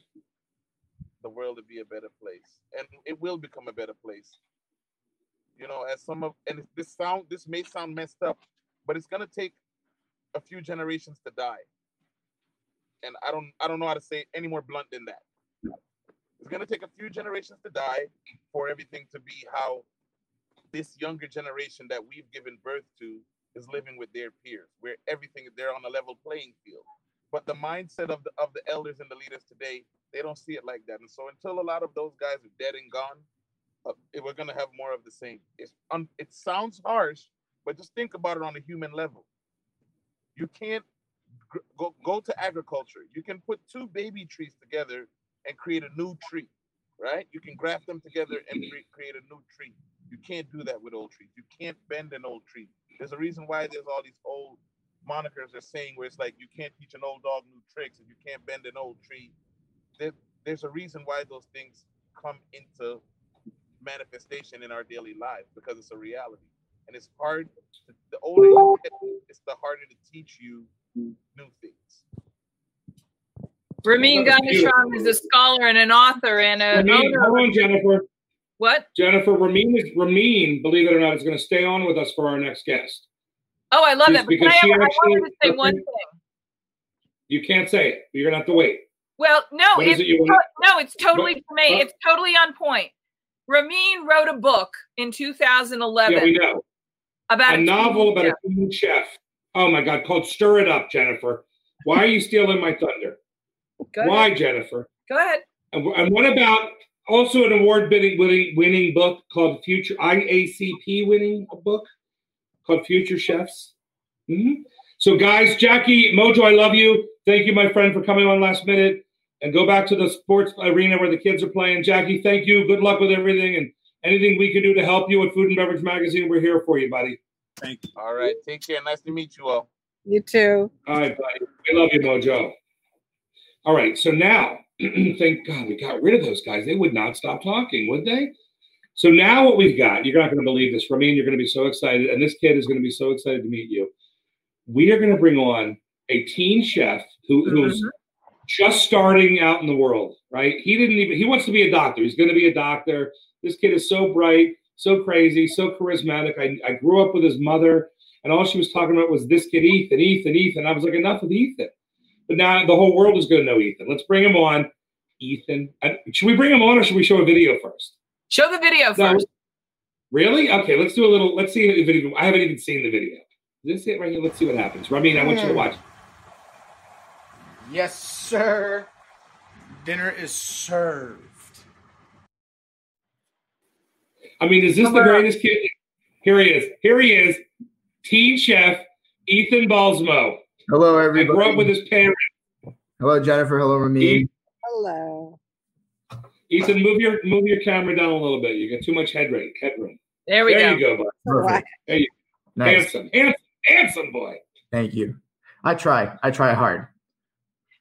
the world would be a better place, and it will become a better place. You know, as some of and this sound this may sound messed up, but it's gonna take a few generations to die. And I don't I don't know how to say any more blunt than that. It's gonna take a few generations to die for everything to be how this younger generation that we've given birth to is living with their peers, where everything they're on a level playing field. But the mindset of the of the elders and the leaders today, they don't see it like that. And so until a lot of those guys are dead and gone, uh, we're gonna have more of the same. It's un, it sounds harsh, but just think about it on a human level. You can't gr- go go to agriculture. You can put two baby trees together and create a new tree, right? You can graft them together and mm-hmm. cre- create a new tree. You can't do that with old trees. You can't bend an old tree. There's a reason why there's all these old monikers are saying where it's like you can't teach an old dog new tricks and you can't bend an old tree. There, there's a reason why those things come into manifestation in our daily lives because it's a reality. And it's hard, to, the older you get, it's the harder to teach you new things. Ramin Ganeshram is a scholar and an author and a Ramin, owner. hold on, Jennifer. What? Jennifer, Ramin is Ramin, believe it or not, is going to stay on with us for our next guest. Oh, I love She's- that. But because I, she I actually- wanted to say one thing. You can't say it. You're going to have to wait. Well, no, What is it's it to- no, it's totally what- for me. It's totally on point. Ramin wrote a book in 2011 Yeah, we know. About A novel about Yeah. a teen chef. Oh my God, called Stir It Up, Jennifer. Why are you stealing my thunder? Go ahead. Why, Jennifer? Go ahead. And, and what about also an award winning winning, book called Future IACP winning a book called Future Chefs? Mhm. So, guys, Jackie Mojo, I love you. Thank you, my friend, for coming on last minute. And go back to the sports arena where the kids are playing. Jackie, thank you. Good luck with everything and anything we can do to help you at Food and Beverage Magazine. We're here for you, buddy. Thank you. All right, take care. Nice to meet you all. You too. All right, buddy. We love you, Mojo. All right, so now, (clears throat) thank God we got rid of those guys. They would not stop talking, would they? So now what we've got, you're not going to believe this. Ramin, you're going to be so excited, and this kid is going to be so excited to meet you. We are going to bring on a teen chef who, who's mm-hmm. just starting out in the world, right? He didn't even, he wants to be a doctor. He's going to be a doctor. This kid is so bright, so crazy, so charismatic. I, I grew up with his mother, and all she was talking about was this kid, Ethan, Ethan, Ethan. I was like, enough with Ethan. But now the whole world is going to know Ethan. Let's bring him on. Ethan. Uh, Should we bring him on or should we show a video first? Show the video No. first. Really? Okay, let's do a little. Let's see if it even. I haven't even seen the video. This it right here? Let's see what happens. Ramin, I want you to watch. Yes, sir. Dinner is served. I mean, is this the greatest kid? Here he is. Here he is. Teen chef Ethan Balsamo. Hello, everybody. I grew up with his parents. Hello, Jennifer. Hello, Ramin. Hello. Ethan, move your move your camera down a little bit. You got too much head rate. Headroom. There we go. there go. you go, bud. There you Nice. handsome, handsome, handsome boy. Thank you. I try. I try hard.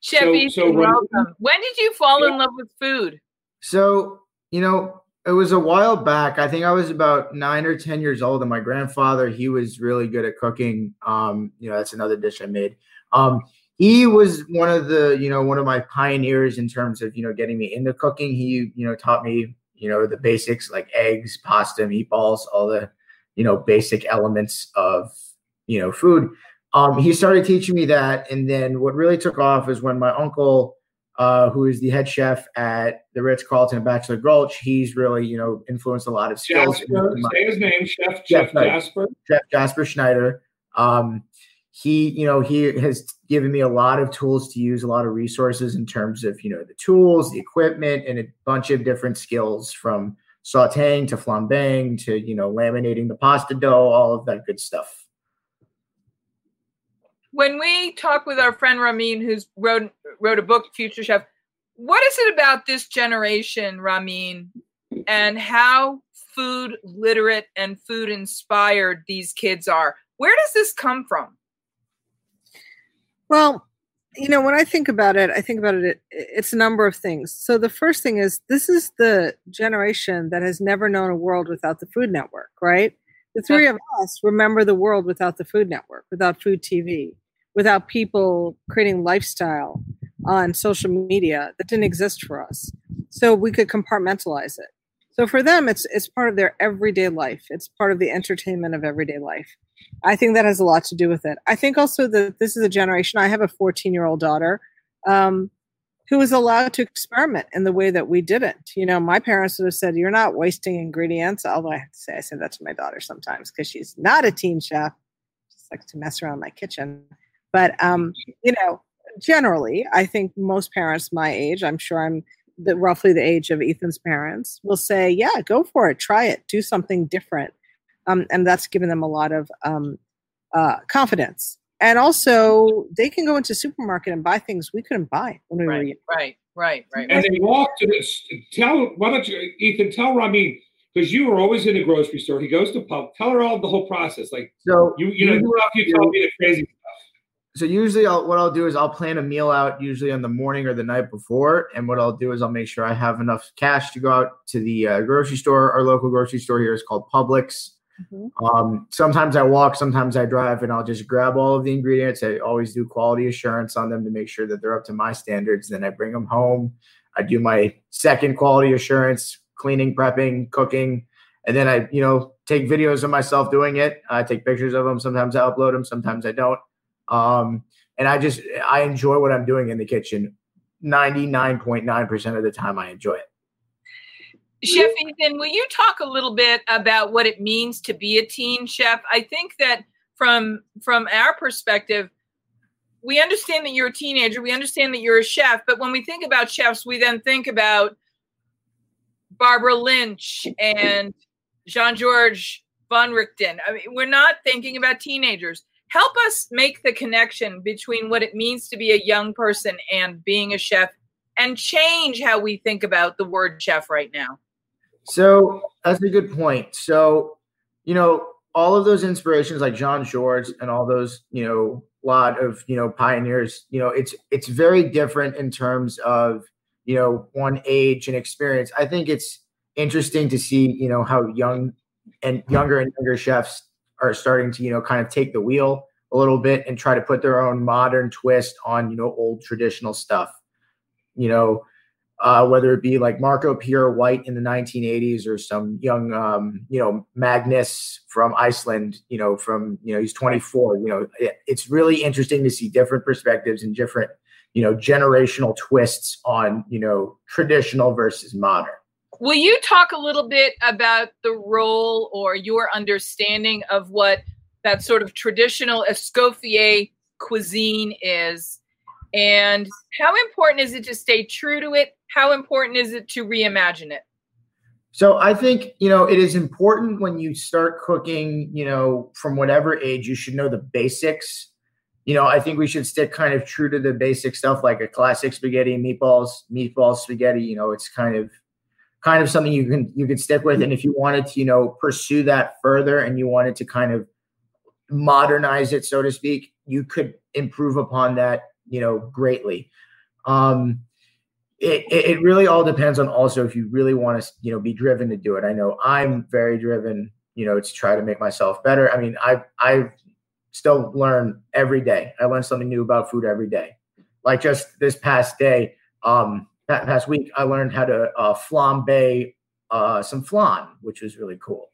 Chef So- Ethan, so welcome. When did you fall in love with food? So, you know, it was a while back. I think I was about nine or 10 years old, and my grandfather, he was really good at cooking. Um, you know, that's another dish I made. Um, he was one of the you know one of my pioneers in terms of you know getting me into cooking he you know taught me you know the basics like eggs pasta meatballs all the you know basic elements of you know food um, he started teaching me that and then what really took off is when my uncle uh, who is the head chef at the Ritz Carlton Bachelor Gulch. He's really, you know, influenced a lot of skills. Jasper, say his name, Chef Chef Jasper. Chef Jasper Schneider. Um, he you know he has given me a lot of tools to use a lot of resources in terms of you know the tools the equipment and a bunch of different skills from sauteing to flambeing to you know laminating the pasta dough all of that good stuff when we talk with our friend ramin who's wrote wrote a book future chef what is it about this generation ramin and how food literate and food inspired these kids are where does this come from well, you know, when I think about it, I think about it, it's a number of things. So the first thing is this is the generation that has never known a world without the Food Network, right? The three of us remember the world without the Food Network, without food TV, without people creating lifestyle on social media that didn't exist for us. So we could compartmentalize it. So for them, it's it's part of their everyday life. It's part of the entertainment of everyday life. I think that has a lot to do with it. I think also that this is a generation. I have a 14 year old daughter um, who was allowed to experiment in the way that we didn't. You know, my parents would have said, "You're not wasting ingredients." Although I have to say, I say that to my daughter sometimes because she's not a teen chef. She likes to mess around my kitchen. But um, you know, generally, I think most parents my age, I'm sure I'm the, roughly the age of Ethan's parents, will say, "Yeah, go for it, try it, do something different." um, and that's given them a lot of um, uh, confidence. And also, they can go into supermarket and buy things we couldn't buy when we right, were young. Right, right, right. And they walk to this. Tell why don't you, Ethan? Tell Ramin because you were always in the grocery store. He goes to pub. Tell her all the whole process. Like so, you you know you tell me the crazy stuff. So usually, I'll, what I'll do is I'll plan a meal out usually on the morning or the night before, and what I'll do is I'll make sure I have enough cash to go out to the uh, grocery store. Our local grocery store here is called Publix. Mm-hmm. Um, sometimes I walk, sometimes I drive, and I'll just grab all of the ingredients. I always do quality assurance on them to make sure that they're up to my standards. Then I bring them home. I do my second quality assurance, cleaning, prepping, cooking, and then I, you know, take videos of myself doing it. I take pictures of them. Sometimes I upload them, sometimes I don't. Um, and I just I enjoy what I'm doing in the kitchen. 99.9% of the time I enjoy it. Chef Ethan, will you talk a little bit about what it means to be a teen chef? I think that from from our perspective, we understand that you're a teenager, we understand that you're a chef, but when we think about chefs, we then think about Barbara Lynch and Jean-Georges Vongerichten. I mean, we're not thinking about teenagers. Help us make the connection between what it means to be a young person and being a chef and change how we think about the word chef right now. So that's a good point. So, you know, all of those inspirations like John George and all those, you know, lot of, you know, pioneers, you know, it's it's very different in terms of, you know, one age and experience. I think it's interesting to see, you know, how young and younger and younger chefs are starting to, you know, kind of take the wheel a little bit and try to put their own modern twist on, you know, old traditional stuff. You know, uh, whether it be like Marco Pierre White in the 1980s or some young, um, you know, Magnus from Iceland, you know, from, you know, he's 24, you know, it, it's really interesting to see different perspectives and different, you know, generational twists on, you know, traditional versus modern. Will you talk a little bit about the role or your understanding of what that sort of traditional Escoffier cuisine is? And how important is it to stay true to it how important is it to reimagine it? So I think, you know, it is important when you start cooking, you know, from whatever age, you should know the basics. You know, I think we should stick kind of true to the basic stuff like a classic spaghetti, meatballs, meatballs, spaghetti, you know, it's kind of kind of something you can you can stick with. And if you wanted to, you know, pursue that further and you wanted to kind of modernize it, so to speak, you could improve upon that, you know, greatly. Um, it, it really all depends on also if you really want to you know be driven to do it i know i'm very driven you know to try to make myself better i mean i i've still learn every day. I learn something new about food every day. Like just this past day, um, past week, I learned how to uh, flambe uh, some flan, which was really cool.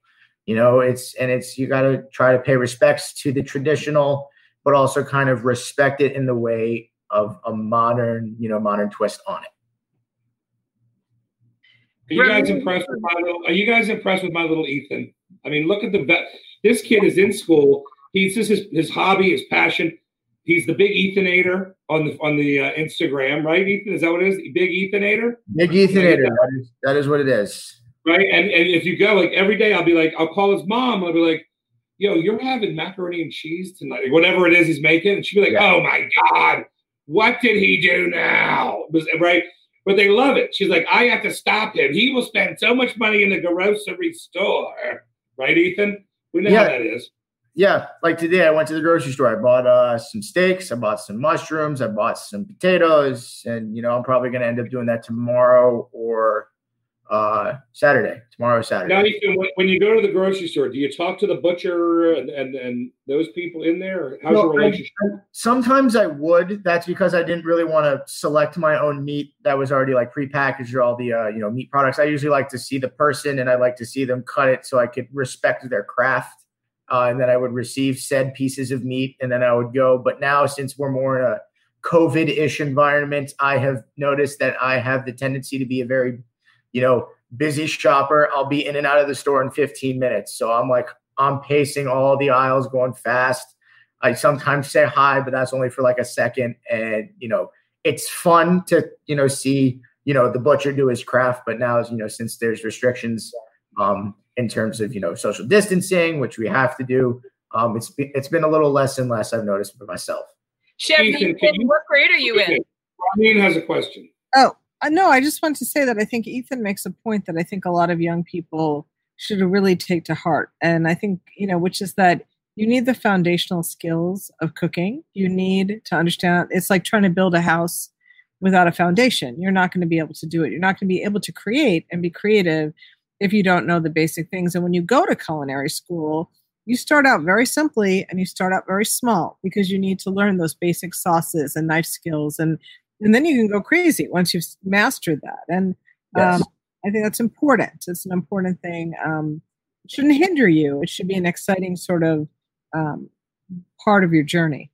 You know, it's and it's you got to try to pay respects to the traditional, but also kind of respect it in the way of a modern, you know, modern twist on it. Are you guys impressed with my little? Are you guys impressed with my little Ethan? I mean, look at the vet. This kid is in school. He's just his, his hobby, his passion. He's the big Ethanator on the on the uh, Instagram, right? Ethan, is that what it is? Big Ethanator. Big Ethanator. That is, that is what it is. Right, and and if you go like every day, I'll be like, I'll call his mom. I'll be like, Yo, you're having macaroni and cheese tonight, whatever it is he's making. And she'd be like, yeah. Oh my god, what did he do now? Right but they love it. She's like, I have to stop him. He will spend so much money in the grocery store. Right, Ethan? We know yeah. how that is. Yeah. Like today, I went to the grocery store. I bought uh, some steaks. I bought some mushrooms. I bought some potatoes. And, you know, I'm probably going to end up doing that tomorrow or uh, Saturday. Tomorrow, Saturday. Now, Ethan, when you go to the grocery store, do you talk to the butcher and and, and those people in there? How's your relationship? I, sometimes I would. That's because I didn't really want to select my own meat that was already like prepackaged or all the uh, you know meat products. I usually like to see the person and I like to see them cut it so I could respect their craft. Uh, and then I would receive said pieces of meat, and then I would go. But now, since we're more in a COVID-ish environment, I have noticed that I have the tendency to be a very you know, busy shopper. I'll be in and out of the store in 15 minutes. So I'm like, I'm pacing all the aisles, going fast. I sometimes say hi, but that's only for like a second. And, you know, it's fun to, you know, see, you know, the butcher do his craft. But now, you know, since there's restrictions um, in terms of, you know, social distancing, which we have to do, um, it's, it's been a little less and less I've noticed for myself. Chef, Ethan, what grade are you in? Ryan has a question. Oh, uh, no, I just want to say that I think Ethan makes a point that I think a lot of young people should really take to heart. And I think, you know, which is that you need the foundational skills of cooking. You need to understand it's like trying to build a house without a foundation. You're not going to be able to do it. You're not going to be able to create and be creative if you don't know the basic things. And when you go to culinary school, you start out very simply and you start out very small because you need to learn those basic sauces and knife skills and and then you can go crazy once you've mastered that. And yes. um, I think that's important. It's an important thing. Um, it shouldn't hinder you. It should be an exciting sort of um, part of your journey.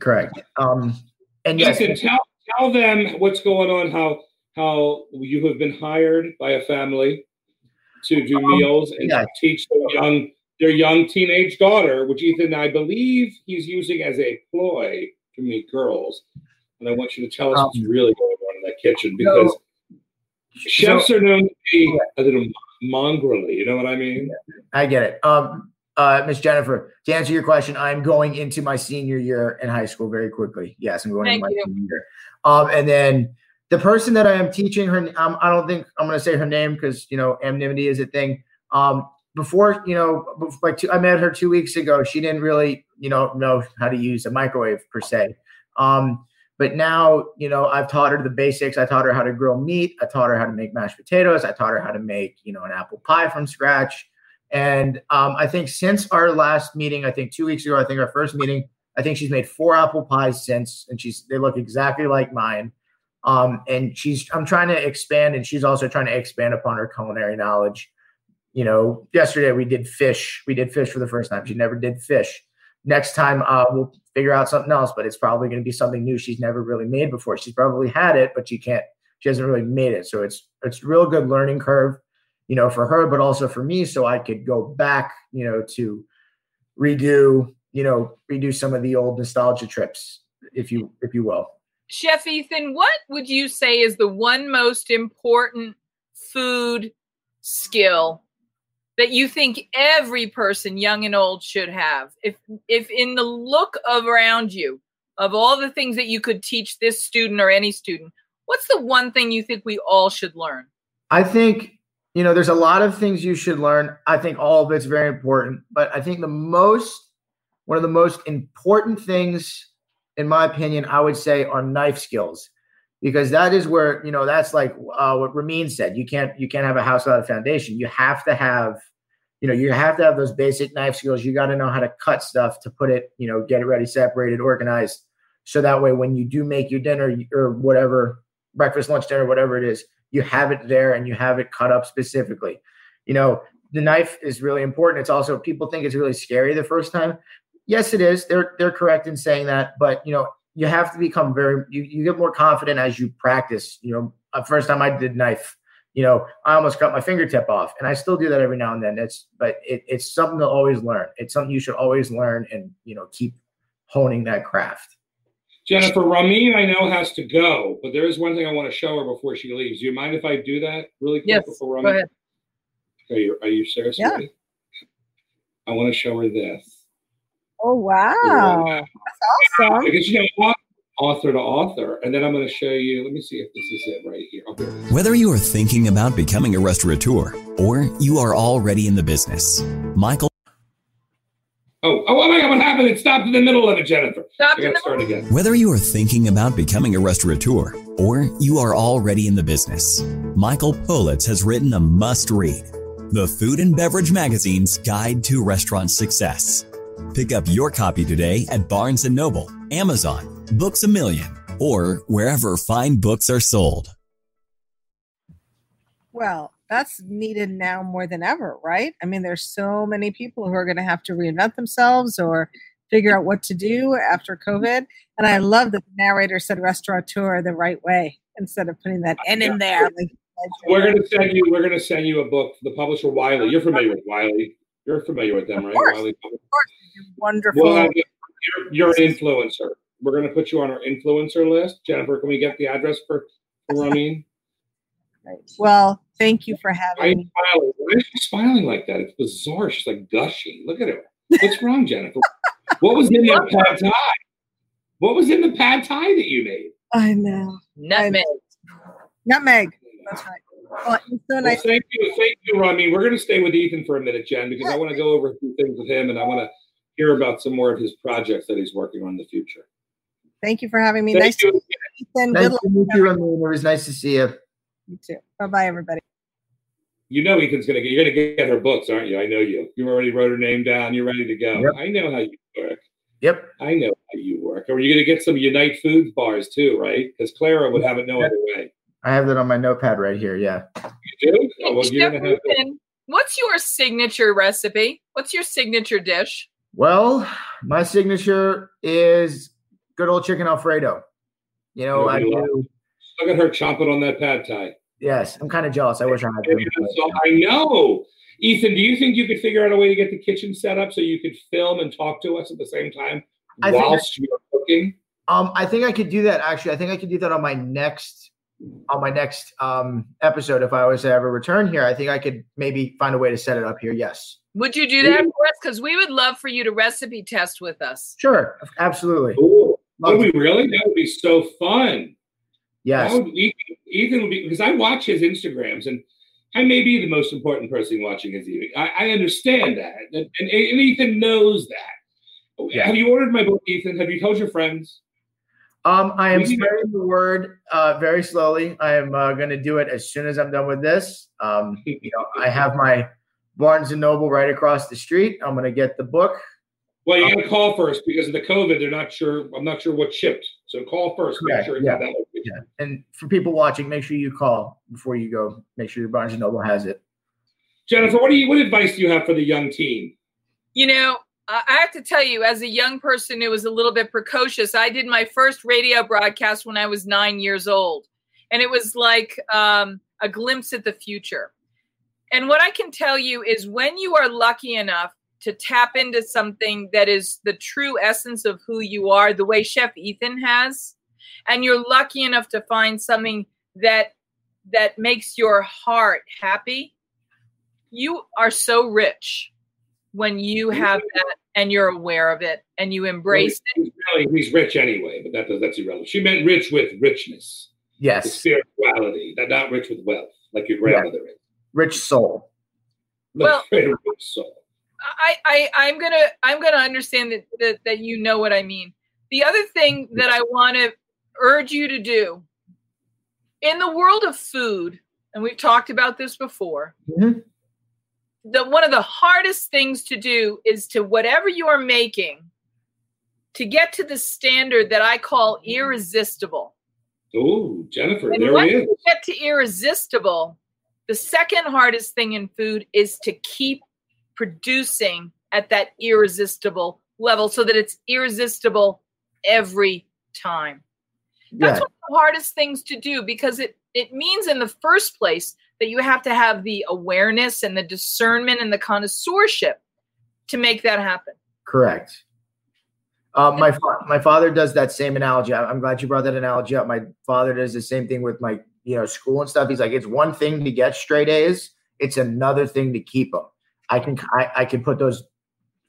Correct. Um, and yes, yes tell tell them what's going on. How how you have been hired by a family to do um, meals and yeah. teach their young their young teenage daughter, which Ethan I believe he's using as a ploy to meet girls and I want you to tell us um, what's really going on in that kitchen because so, chefs so, are known to be a little mongrelly. You know what I mean? I get it. Um, uh, Miss Jennifer, to answer your question, I'm going into my senior year in high school very quickly. Yes, I'm going Thank into my you. senior year. Um, and then the person that I am teaching her, um, I don't think I'm going to say her name because you know anonymity is a thing. Um, before you know, before, like two, I met her two weeks ago. She didn't really you know know how to use a microwave per se. Um, but now, you know, I've taught her the basics. I taught her how to grill meat. I taught her how to make mashed potatoes. I taught her how to make, you know, an apple pie from scratch. And um, I think since our last meeting, I think two weeks ago, I think our first meeting, I think she's made four apple pies since, and she's they look exactly like mine. Um, and she's I'm trying to expand, and she's also trying to expand upon her culinary knowledge. You know, yesterday we did fish. We did fish for the first time. She never did fish next time uh, we'll figure out something else but it's probably going to be something new she's never really made before she's probably had it but she can't she hasn't really made it so it's it's real good learning curve you know for her but also for me so i could go back you know to redo you know redo some of the old nostalgia trips if you if you will chef ethan what would you say is the one most important food skill that you think every person young and old should have? If if in the look around you of all the things that you could teach this student or any student what's the one thing you think we all should learn? I think you know there's a lot of things you should learn. I think all of it's very important but i think the most one of the most important things in my opinion i would say are knife skills because that is where you know that's like uh, what Ramin said. You can't you can't have a house without a foundation. You have to have you know, you have to have those basic knife skills. You got to know how to cut stuff to put it, you know, get it ready, separated, organized. So that way, when you do make your dinner or whatever, breakfast, lunch, dinner, whatever it is, you have it there and you have it cut up specifically. You know, the knife is really important. It's also people think it's really scary the first time. Yes, it is. They're they're correct in saying that, but you know, you have to become very you, you get more confident as you practice. You know, the first time I did knife, you know, I almost cut my fingertip off, and I still do that every now and then. It's but it, it's something to always learn. It's something you should always learn and you know keep honing that craft. Jennifer Ramin, I know has to go, but there is one thing I want to show her before she leaves. Do you mind if I do that really quick Yes, before go ahead. Are you are you serious? Yeah. I want to show her this. Oh wow, Yeah. that's awesome. Because you know, author to author, and then I'm going to show you. Let me see if this is it right here. Oh, here. Whether you are thinking about becoming a restaurateur or you are already in the business, Michael Oh, oh, oh my God! What happened? It stopped in the middle of it, Jennifer. Stop I in got to the start again. Whether you are thinking about becoming a restaurateur or you are already in the business, Michael Politz has written a must read The Food and Beverage Magazine's Guide to Restaurant Success. Pick up your copy today at Barnes & Noble, Amazon, Books a Million, or wherever fine books are sold. Well, that's needed now more than ever, right? I mean, there's so many people who are going to have to reinvent themselves or figure out what to do after COVID. And I love that the narrator said restaurateur the right way instead of putting that N in there. Like, We're going to send you. We're going to send you a book. The publisher Wiley. You're familiar with Wiley. You're familiar with them, right? course. Wiley. Wonderful. Well, you're, you're an influencer. We're going to put you on our influencer list. Jennifer, can we get the address for, for Ramin? Well, thank you for having me. smiling? Why is she smiling like that? It's bizarre. She's like gushing. Look at her. What's (laughs) wrong, Jennifer? What was in that pad thai? What was in the pad thai that you made? I know. Nutmeg. Nutmeg. That's right. Well, it's so Well, thank you, thank you, Ramin. We're going to stay with Ethan for a minute, Jen, because I want to go over a few things with him, and I want to hear about some more of his projects that he's working on in the future. Thank you for having me. Thank nice you. to meet you, Ethan. Nice Good luck. to meet you, Ramin. It was nice to see you. You too. Bye bye, everybody. You know Ethan's going to get. You're going to get her books, aren't you? I know you. You already wrote her name down. You're ready to go. Yep. I know how you work. Yep. I know how you work. Are you going to get some Unite Foods bars too, right? Because Clara would have it no other way. I have that on my notepad right here. Yeah. You do? Oh, well, you're going to have to. What's your signature recipe? What's your signature dish? Well, my signature is good old chicken Alfredo. You know, I do. Look at her chomping on that pad thai. Yes, I'm kind of jealous. I wish I had. So I know. Ethan, do you think you could figure out a way to get the kitchen set up so you could film and talk to us at the same time I whilst you're cooking? Um, I think I could do that. Actually, I think I could do that on my next on my next um episode if I was to ever return here. I think I could maybe find a way to set it up here. Yes, Would you do that for us? Because we would love for you to recipe test with us. sure, absolutely. Ooh. Love Would we really? That would be so fun. Yes, would, Ethan, Ethan would be because I watch his Instagrams and I may be the most important person watching his eating. I, I understand that, and, and, and Ethan knows that. Yeah. Have you ordered my book, Ethan? Have you told your friends? um, I am spreading the word uh, very slowly. I am uh, going to do it as soon as I'm done with this. Um, you know, I have my Barnes and Noble right across the street. I'm going to get the book. Well, you got to call first because of the COVID. They're not sure. I'm not sure what shipped. So call first. Make Correct, sure yeah. that. Yeah, and for people watching, make sure you call before you go. Make sure your Barnes and Noble has it. Jennifer, what do you? What advice do you have for the young team? You know, I I have to tell you, as a young person who was a little bit precocious, I did my first radio broadcast when I was nine years old. And it was like um, a glimpse at the future. And what I can tell you is when you are lucky enough to tap into something that is the true essence of who you are, the way Chef Ethan has, and you're lucky enough to find something that that makes your heart happy, you are so rich when you have that and you're aware of it and you embrace it. He's, really, he's rich anyway, but that does, that's irrelevant. She meant rich with richness, with Yes, spirituality, not not rich with wealth, like your grandmother is. Rich soul. Well- Rich soul. I, I I'm gonna I'm gonna understand that, that that you know what I mean. The other thing that I want to urge you to do in the world of food, and we've talked about this before, Mhm. the one of the hardest things to do is to whatever you are making to get to the standard that I call irresistible. Oh, Jennifer, And there once he is. you get to irresistible, the second hardest thing in food is to keep producing at that irresistible level so that it's irresistible every time. That's Yeah. one of the hardest things to do because it it means in the first place that you have to have the awareness and the discernment and the connoisseurship to make that happen. Correct. Uh, my fa- my father does that same analogy. I'm glad you brought that analogy up. My father does the same thing with my you know school and stuff. He's like, it's one thing to get straight A's. It's another thing to keep them. I can I, I can put those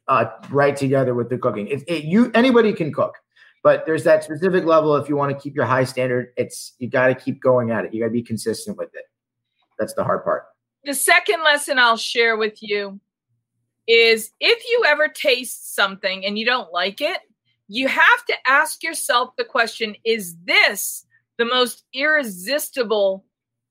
uh, right together with the cooking. It, it, you anybody can cook, but there's that specific level. If you want to keep your high standard, it's you got to keep going at it. You got to be consistent with it. That's the hard part. The second lesson I'll share with you is if you ever taste something and you don't like it, you have to ask yourself the question is this the most irresistible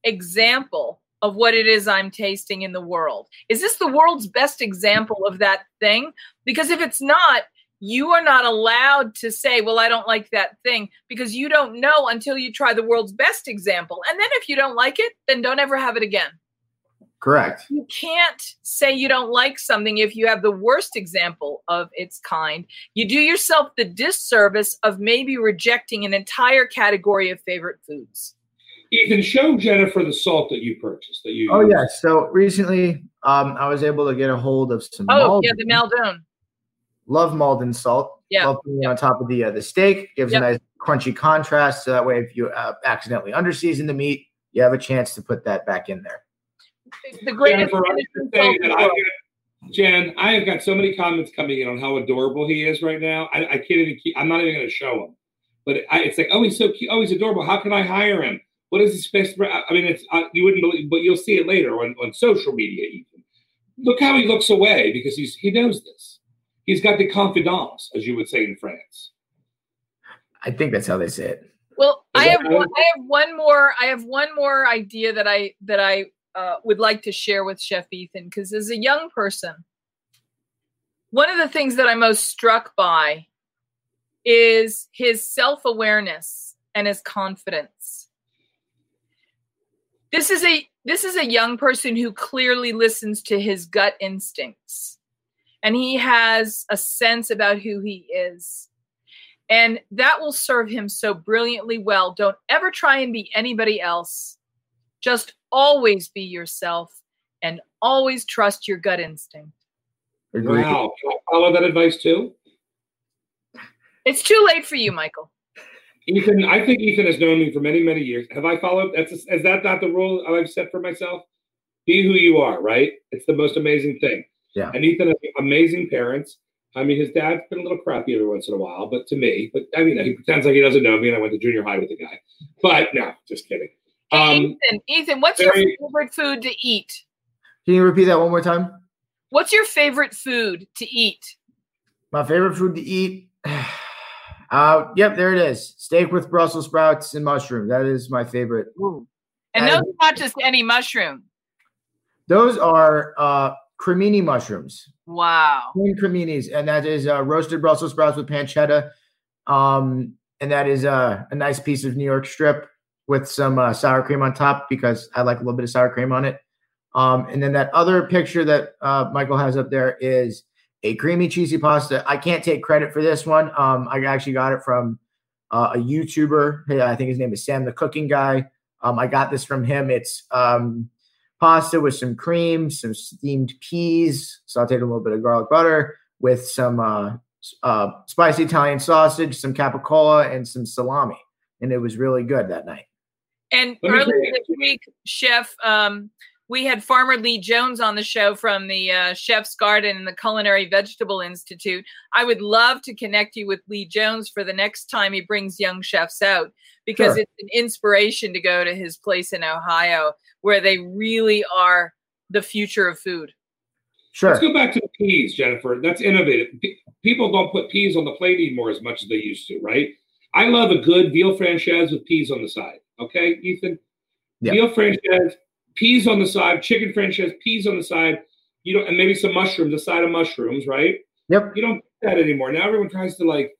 example of what it is I'm tasting in the world? Is this the world's best example of that thing? Because if it's not, you are not allowed to say, Well, I don't like that thing because you don't know until you try the world's best example. And then if you don't like it, then don't ever have it again. Correct. You can't say you don't like something if you have the worst example of its kind. You do yourself the disservice of maybe rejecting an entire category of favorite foods. Ethan, show Jennifer the salt that you purchased. That you Oh yeah. So recently, um, I was able to get a hold of some. Oh, yeah, the Maldon. Love Maldon salt. Yeah. Love putting it on top of the uh, the steak. Gives Yep. a nice crunchy contrast. So that way, if you uh, accidentally underseason the meat, you have a chance to put that back in there. The greatest Jennifer, I finishing have to say that I've got- Jen, I have got so many comments coming in on how adorable he is right now. I, I can't even keep. I'm not even going to show him. But I, it's like, oh, he's so cute. Oh, he's adorable. How can I hire him? What is his best? I I mean, it's uh, you wouldn't believe, but you'll see it later on, on social media. Ethan, look how he looks away because he's he knows this. He's got the confidence, as you would say in France. I think that's how they say it. Well, Is I have one, I have one more I have one more idea that I that I uh, would like to share with Chef Ethan because as a young person, one of the things that I'm most struck by is his self awareness and his confidence. This is a this is a young person who clearly listens to his gut instincts, and he has a sense about who he is. And that will serve him so brilliantly well. Don't ever try and be anybody else. Just always be yourself and always trust your gut instinct. Agreed. Wow, can I follow that advice too? It's too late for you, Michael. Ethan, I think Ethan has known me for many, many years. Have I followed? That's is that not the rule I've set for myself? Be who you are, right? It's the most amazing thing. Yeah. And Ethan has amazing parents. I mean, his dad's been a little crappy every once in a while, but to me, but I mean, he pretends like he doesn't know me, and I went to junior high with the guy. But no, just kidding. Um, Ethan, Ethan, what's your favorite food to eat? Can you repeat that one more time? What's your favorite food to eat? My favorite food to eat. (sighs) Uh, yep, there it is. Steak with Brussels sprouts and mushroom. That is my favorite. And And- those are not just any mushroom. Those are uh, cremini mushrooms. Wow. Green creminis, and that is uh, roasted Brussels sprouts with pancetta. Um, and that is uh, a nice piece of New York strip with some uh, sour cream on top because I like a little bit of sour cream on it. Um, and then that other picture that uh, Michael has up there is a creamy cheesy pasta. I can't take credit for this one. Um, I actually got it from uh, a YouTuber. I think his name is Sam the Cooking Guy. Um, I got this from him. It's um, pasta with some cream, some steamed peas, sauteed a little bit of garlic butter with some uh, uh, spicy Italian sausage, some capicola, and some salami. And it was really good that night. And earlier this week, Chef, um, we had Farmer Lee Jones on the show from the uh, Chef's Garden and the Culinary Vegetable Institute. I would love to connect you with Lee Jones for the next time he brings young chefs out because Sure. it's an inspiration to go to his place in Ohio where they really are the future of food. Sure. Let's go back to the peas, Jennifer. That's innovative. Pe- People don't put peas on the plate anymore as much as they used to, right? I love a good veal francese with peas on the side. Okay, Ethan? Yeah. Veal francese, peas on the side, chicken francese, peas on the side. you don't, and maybe some mushrooms, a side of mushrooms, right? Yep. You don't do that anymore. Now everyone tries to like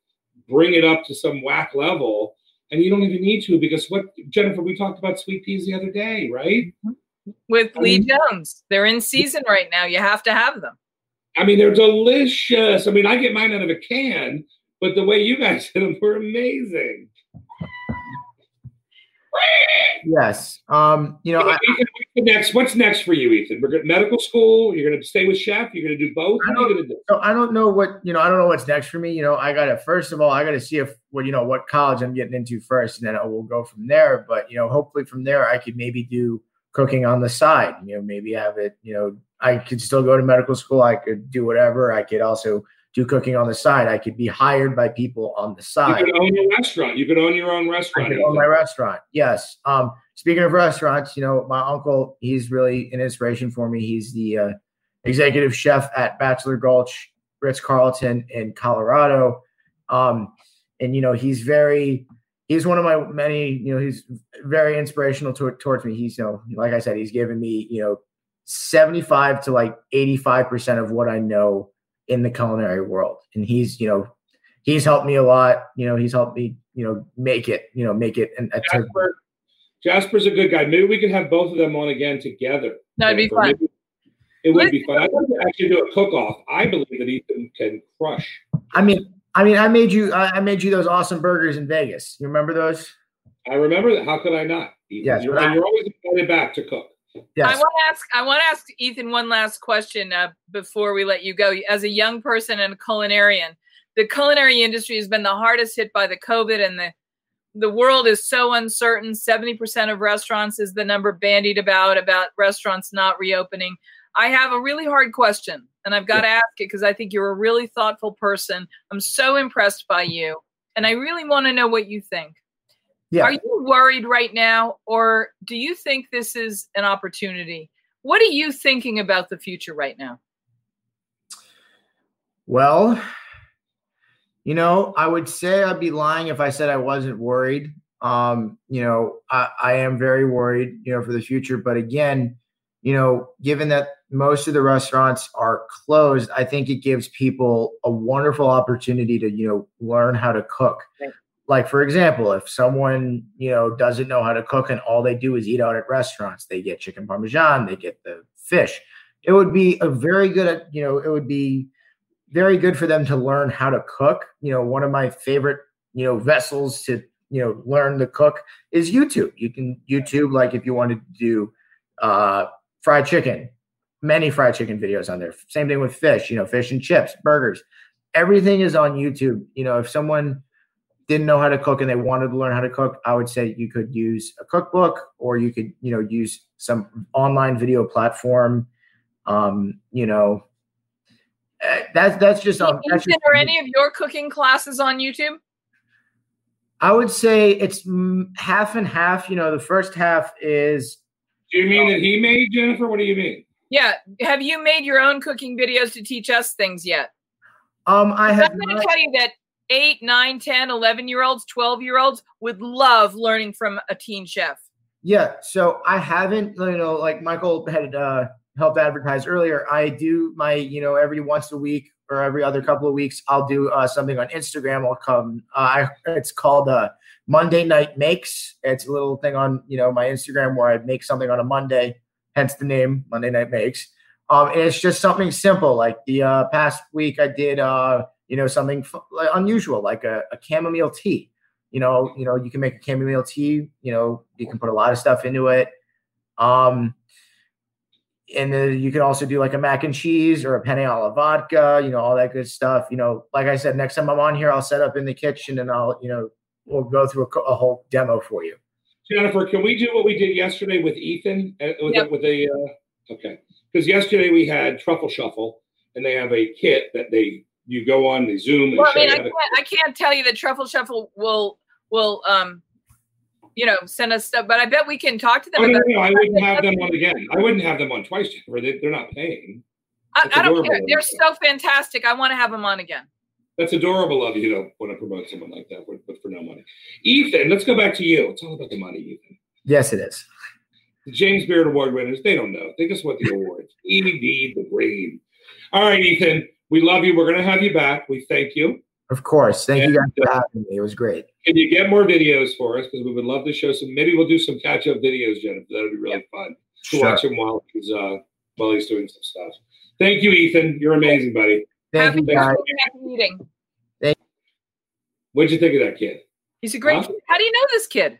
bring it up to some whack level, and you don't even need to because what Jennifer, we talked about sweet peas the other day, right? Mm-hmm. With I Lee mean- Jones. They're in season right now. You have to have them. I mean, they're delicious. I mean, I get mine out of a can, but the way you guys (laughs) did them were amazing. Yes. Um, you know, I, Ethan, what's next? What's next for you, Ethan? We're going to medical school. You're going to stay with chef. You're going to do both. I you do? so I don't know what you know. I don't know what's next for me. You know, I gotta first of all, I gotta see if what you know what college I'm getting into first, and then I will go from there. But you know, hopefully from there, I could maybe do cooking on the side. You know, maybe have it. You know, I could still go to medical school. I could do whatever. I could also do cooking on the side. I could be hired by people on the side. You could own your restaurant. You could own your own I restaurant. could own my restaurant. Yes. Um, speaking of restaurants, you know, my uncle, he's really an inspiration for me. He's the uh, executive chef at Bachelor Gulch, Ritz Carlton in Colorado. Um, and, you know, he's very, he's one of my many, you know, he's very inspirational to, towards me. He's, you know, like I said, he's given me, you know, 75 to like 85% of what I know in the culinary world. And he's, you know, he's helped me a lot. You know, he's helped me, you know, make it, you know, make it. And Jasper, Jasper's a good guy. Maybe we could have both of them on again together. That'd be fun. Maybe- It would be fun. I'd like to actually do a cook-off. I believe that Ethan can crush. I mean, I mean, I made you, I I made you those awesome burgers in Vegas. You remember those? I remember that. How could I not? Ethan? Yes, you're, I- you're always invited back to cook. I want to ask. I want to ask Ethan one last question uh, before we let you go. As a young person and a culinarian, the culinary industry has been the hardest hit by the COVID, and the the world is so uncertain. Seventy percent of restaurants is the number bandied about about restaurants not reopening. I have a really hard question, and I've got to ask it because I think you're a really thoughtful person. I'm so impressed by you, and I really want to know what you think. Yeah. Are you worried right now, or do you think this is an opportunity? What are you thinking about the future right now? Well, you know, I would say I'd be lying if I said I wasn't worried. Um, you know, I, I am very worried, you know, for the future. But again, you know, given that most of the restaurants are closed, I think it gives people a wonderful opportunity to, you know, learn how to cook. Right. Like, for example, if someone, you know, doesn't know how to cook and all they do is eat out at restaurants, they get chicken parmesan, they get the fish. It would be a very good, you know, it would be very good for them to learn how to cook. You know, one of my favorite, you know, vessels to, you know, learn to cook is YouTube. You can YouTube, like if you wanted to do uh, fried chicken, many fried chicken videos on there. Same thing with fish, you know, fish and chips, burgers. Everything is on YouTube. You know, if someone didn't know how to cook and they wanted to learn how to cook, I would say you could use a cookbook or you could, you know, use some online video platform. Um, you know, uh, that's that's just um, that's Ethan, just are any of your cooking classes on YouTube? I would say it's mm, half and half. You know, the first half is Do you mean that he made Jennifer? What do you mean? Yeah. Have you made your own cooking videos to teach us things yet? um I have. I'm going to tell you that 8, 9, 10, 11 year olds, 12 year olds would love learning from a teen chef. yeah. So I haven't. You know, like Michael had uh, helped advertise earlier. I do my you know every once a week or every other couple of weeks. I'll do uh, something on Instagram. I'll come. Uh, I it's called uh, Monday Night Makes. It's a little thing on you know my Instagram where I make something on a Monday. Hence the name Monday Night Makes. Um, and it's just something simple. Like the uh, past week, I did uh, you know something f- like unusual, like a, a chamomile tea. You know, you know, you can make a chamomile tea. You know, you can put a lot of stuff into it. Um, and then you can also do like a mac and cheese or a penne alla vodka. You know, all that good stuff. You know, like I said, next time I'm on here, I'll set up in the kitchen and I'll you know we'll go through a, a whole demo for you. Jennifer, can we do what we did yesterday with Ethan? Uh, with, Yep. the, with the uh, okay, because yesterday we had Truffle Shuffle, and they have a kit that they you go on, the Zoom, and Well, I mean, I can't, I can't tell you that Truffle Shuffle will will um, you know, send us stuff, but I bet we can talk to them Oh, no, about. no, no, I wouldn't have them (laughs) on again. I wouldn't have them on twice, Jennifer. They, they're not paying. I, I don't care. They're so fantastic. I want to have them on again. That's adorable of you to want to promote someone like that, but but for no money. Ethan, let's go back to you. It's all about the money, Ethan. Yes, it is. The James Beard Award winners, they don't know. They just want the awards. we need the green. All right, Ethan, we love you. We're going to have you back. We thank you. Of course. Thank And, you guys for uh, having me. It was great. Can you get more videos for us? Because we would love to show some. Maybe we'll do some catch up videos, Jennifer. That would be really fun to Sure. watch him while he's uh while he's doing some stuff. Thank you, Ethan. You're amazing, buddy. Thank you, Thanks guys. for- Happy eating. What'd you think of that kid? He's a great Huh? kid. How do you know this kid?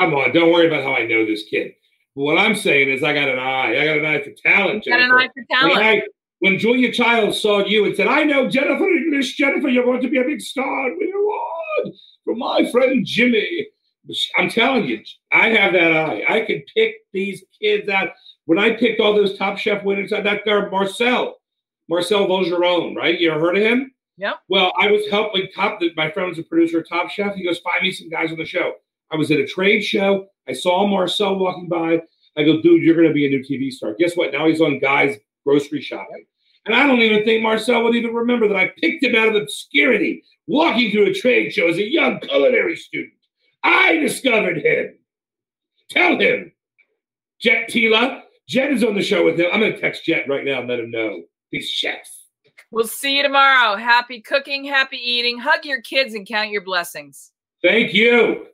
Come on, don't worry about how I know this kid. What I'm saying is, I got an eye. I got an eye for talent. Got an eye for talent. When, Julia Child saw you and said, "I know Jennifer English, Jennifer, you're going to be a big star. We award from my friend Jimmy." I'm telling you, I have that eye. I could pick these kids out. When I picked all those Top Chef winners, uh, that guy Marcel, Marcel Vigneron, right? You ever heard of him? Yep. Well, I was helping Top. My friend was a producer of Top Chef. He goes, "Find me some guys on the show." I was at a trade show. I saw Marcel walking by. I go, "Dude, you're going to be a new TV star." Guess what? Now he's on Guys Grocery Shopping, and I don't even think Marcel would even remember that I picked him out of obscurity, walking through a trade show as a young culinary student. I discovered him. Tell him, Jet Tila. Jet is on the show with him. I'm going to text Jet right now and let him know. He's chefs. We'll see you tomorrow. Happy cooking, happy eating. Hug your kids and count your blessings. Thank you.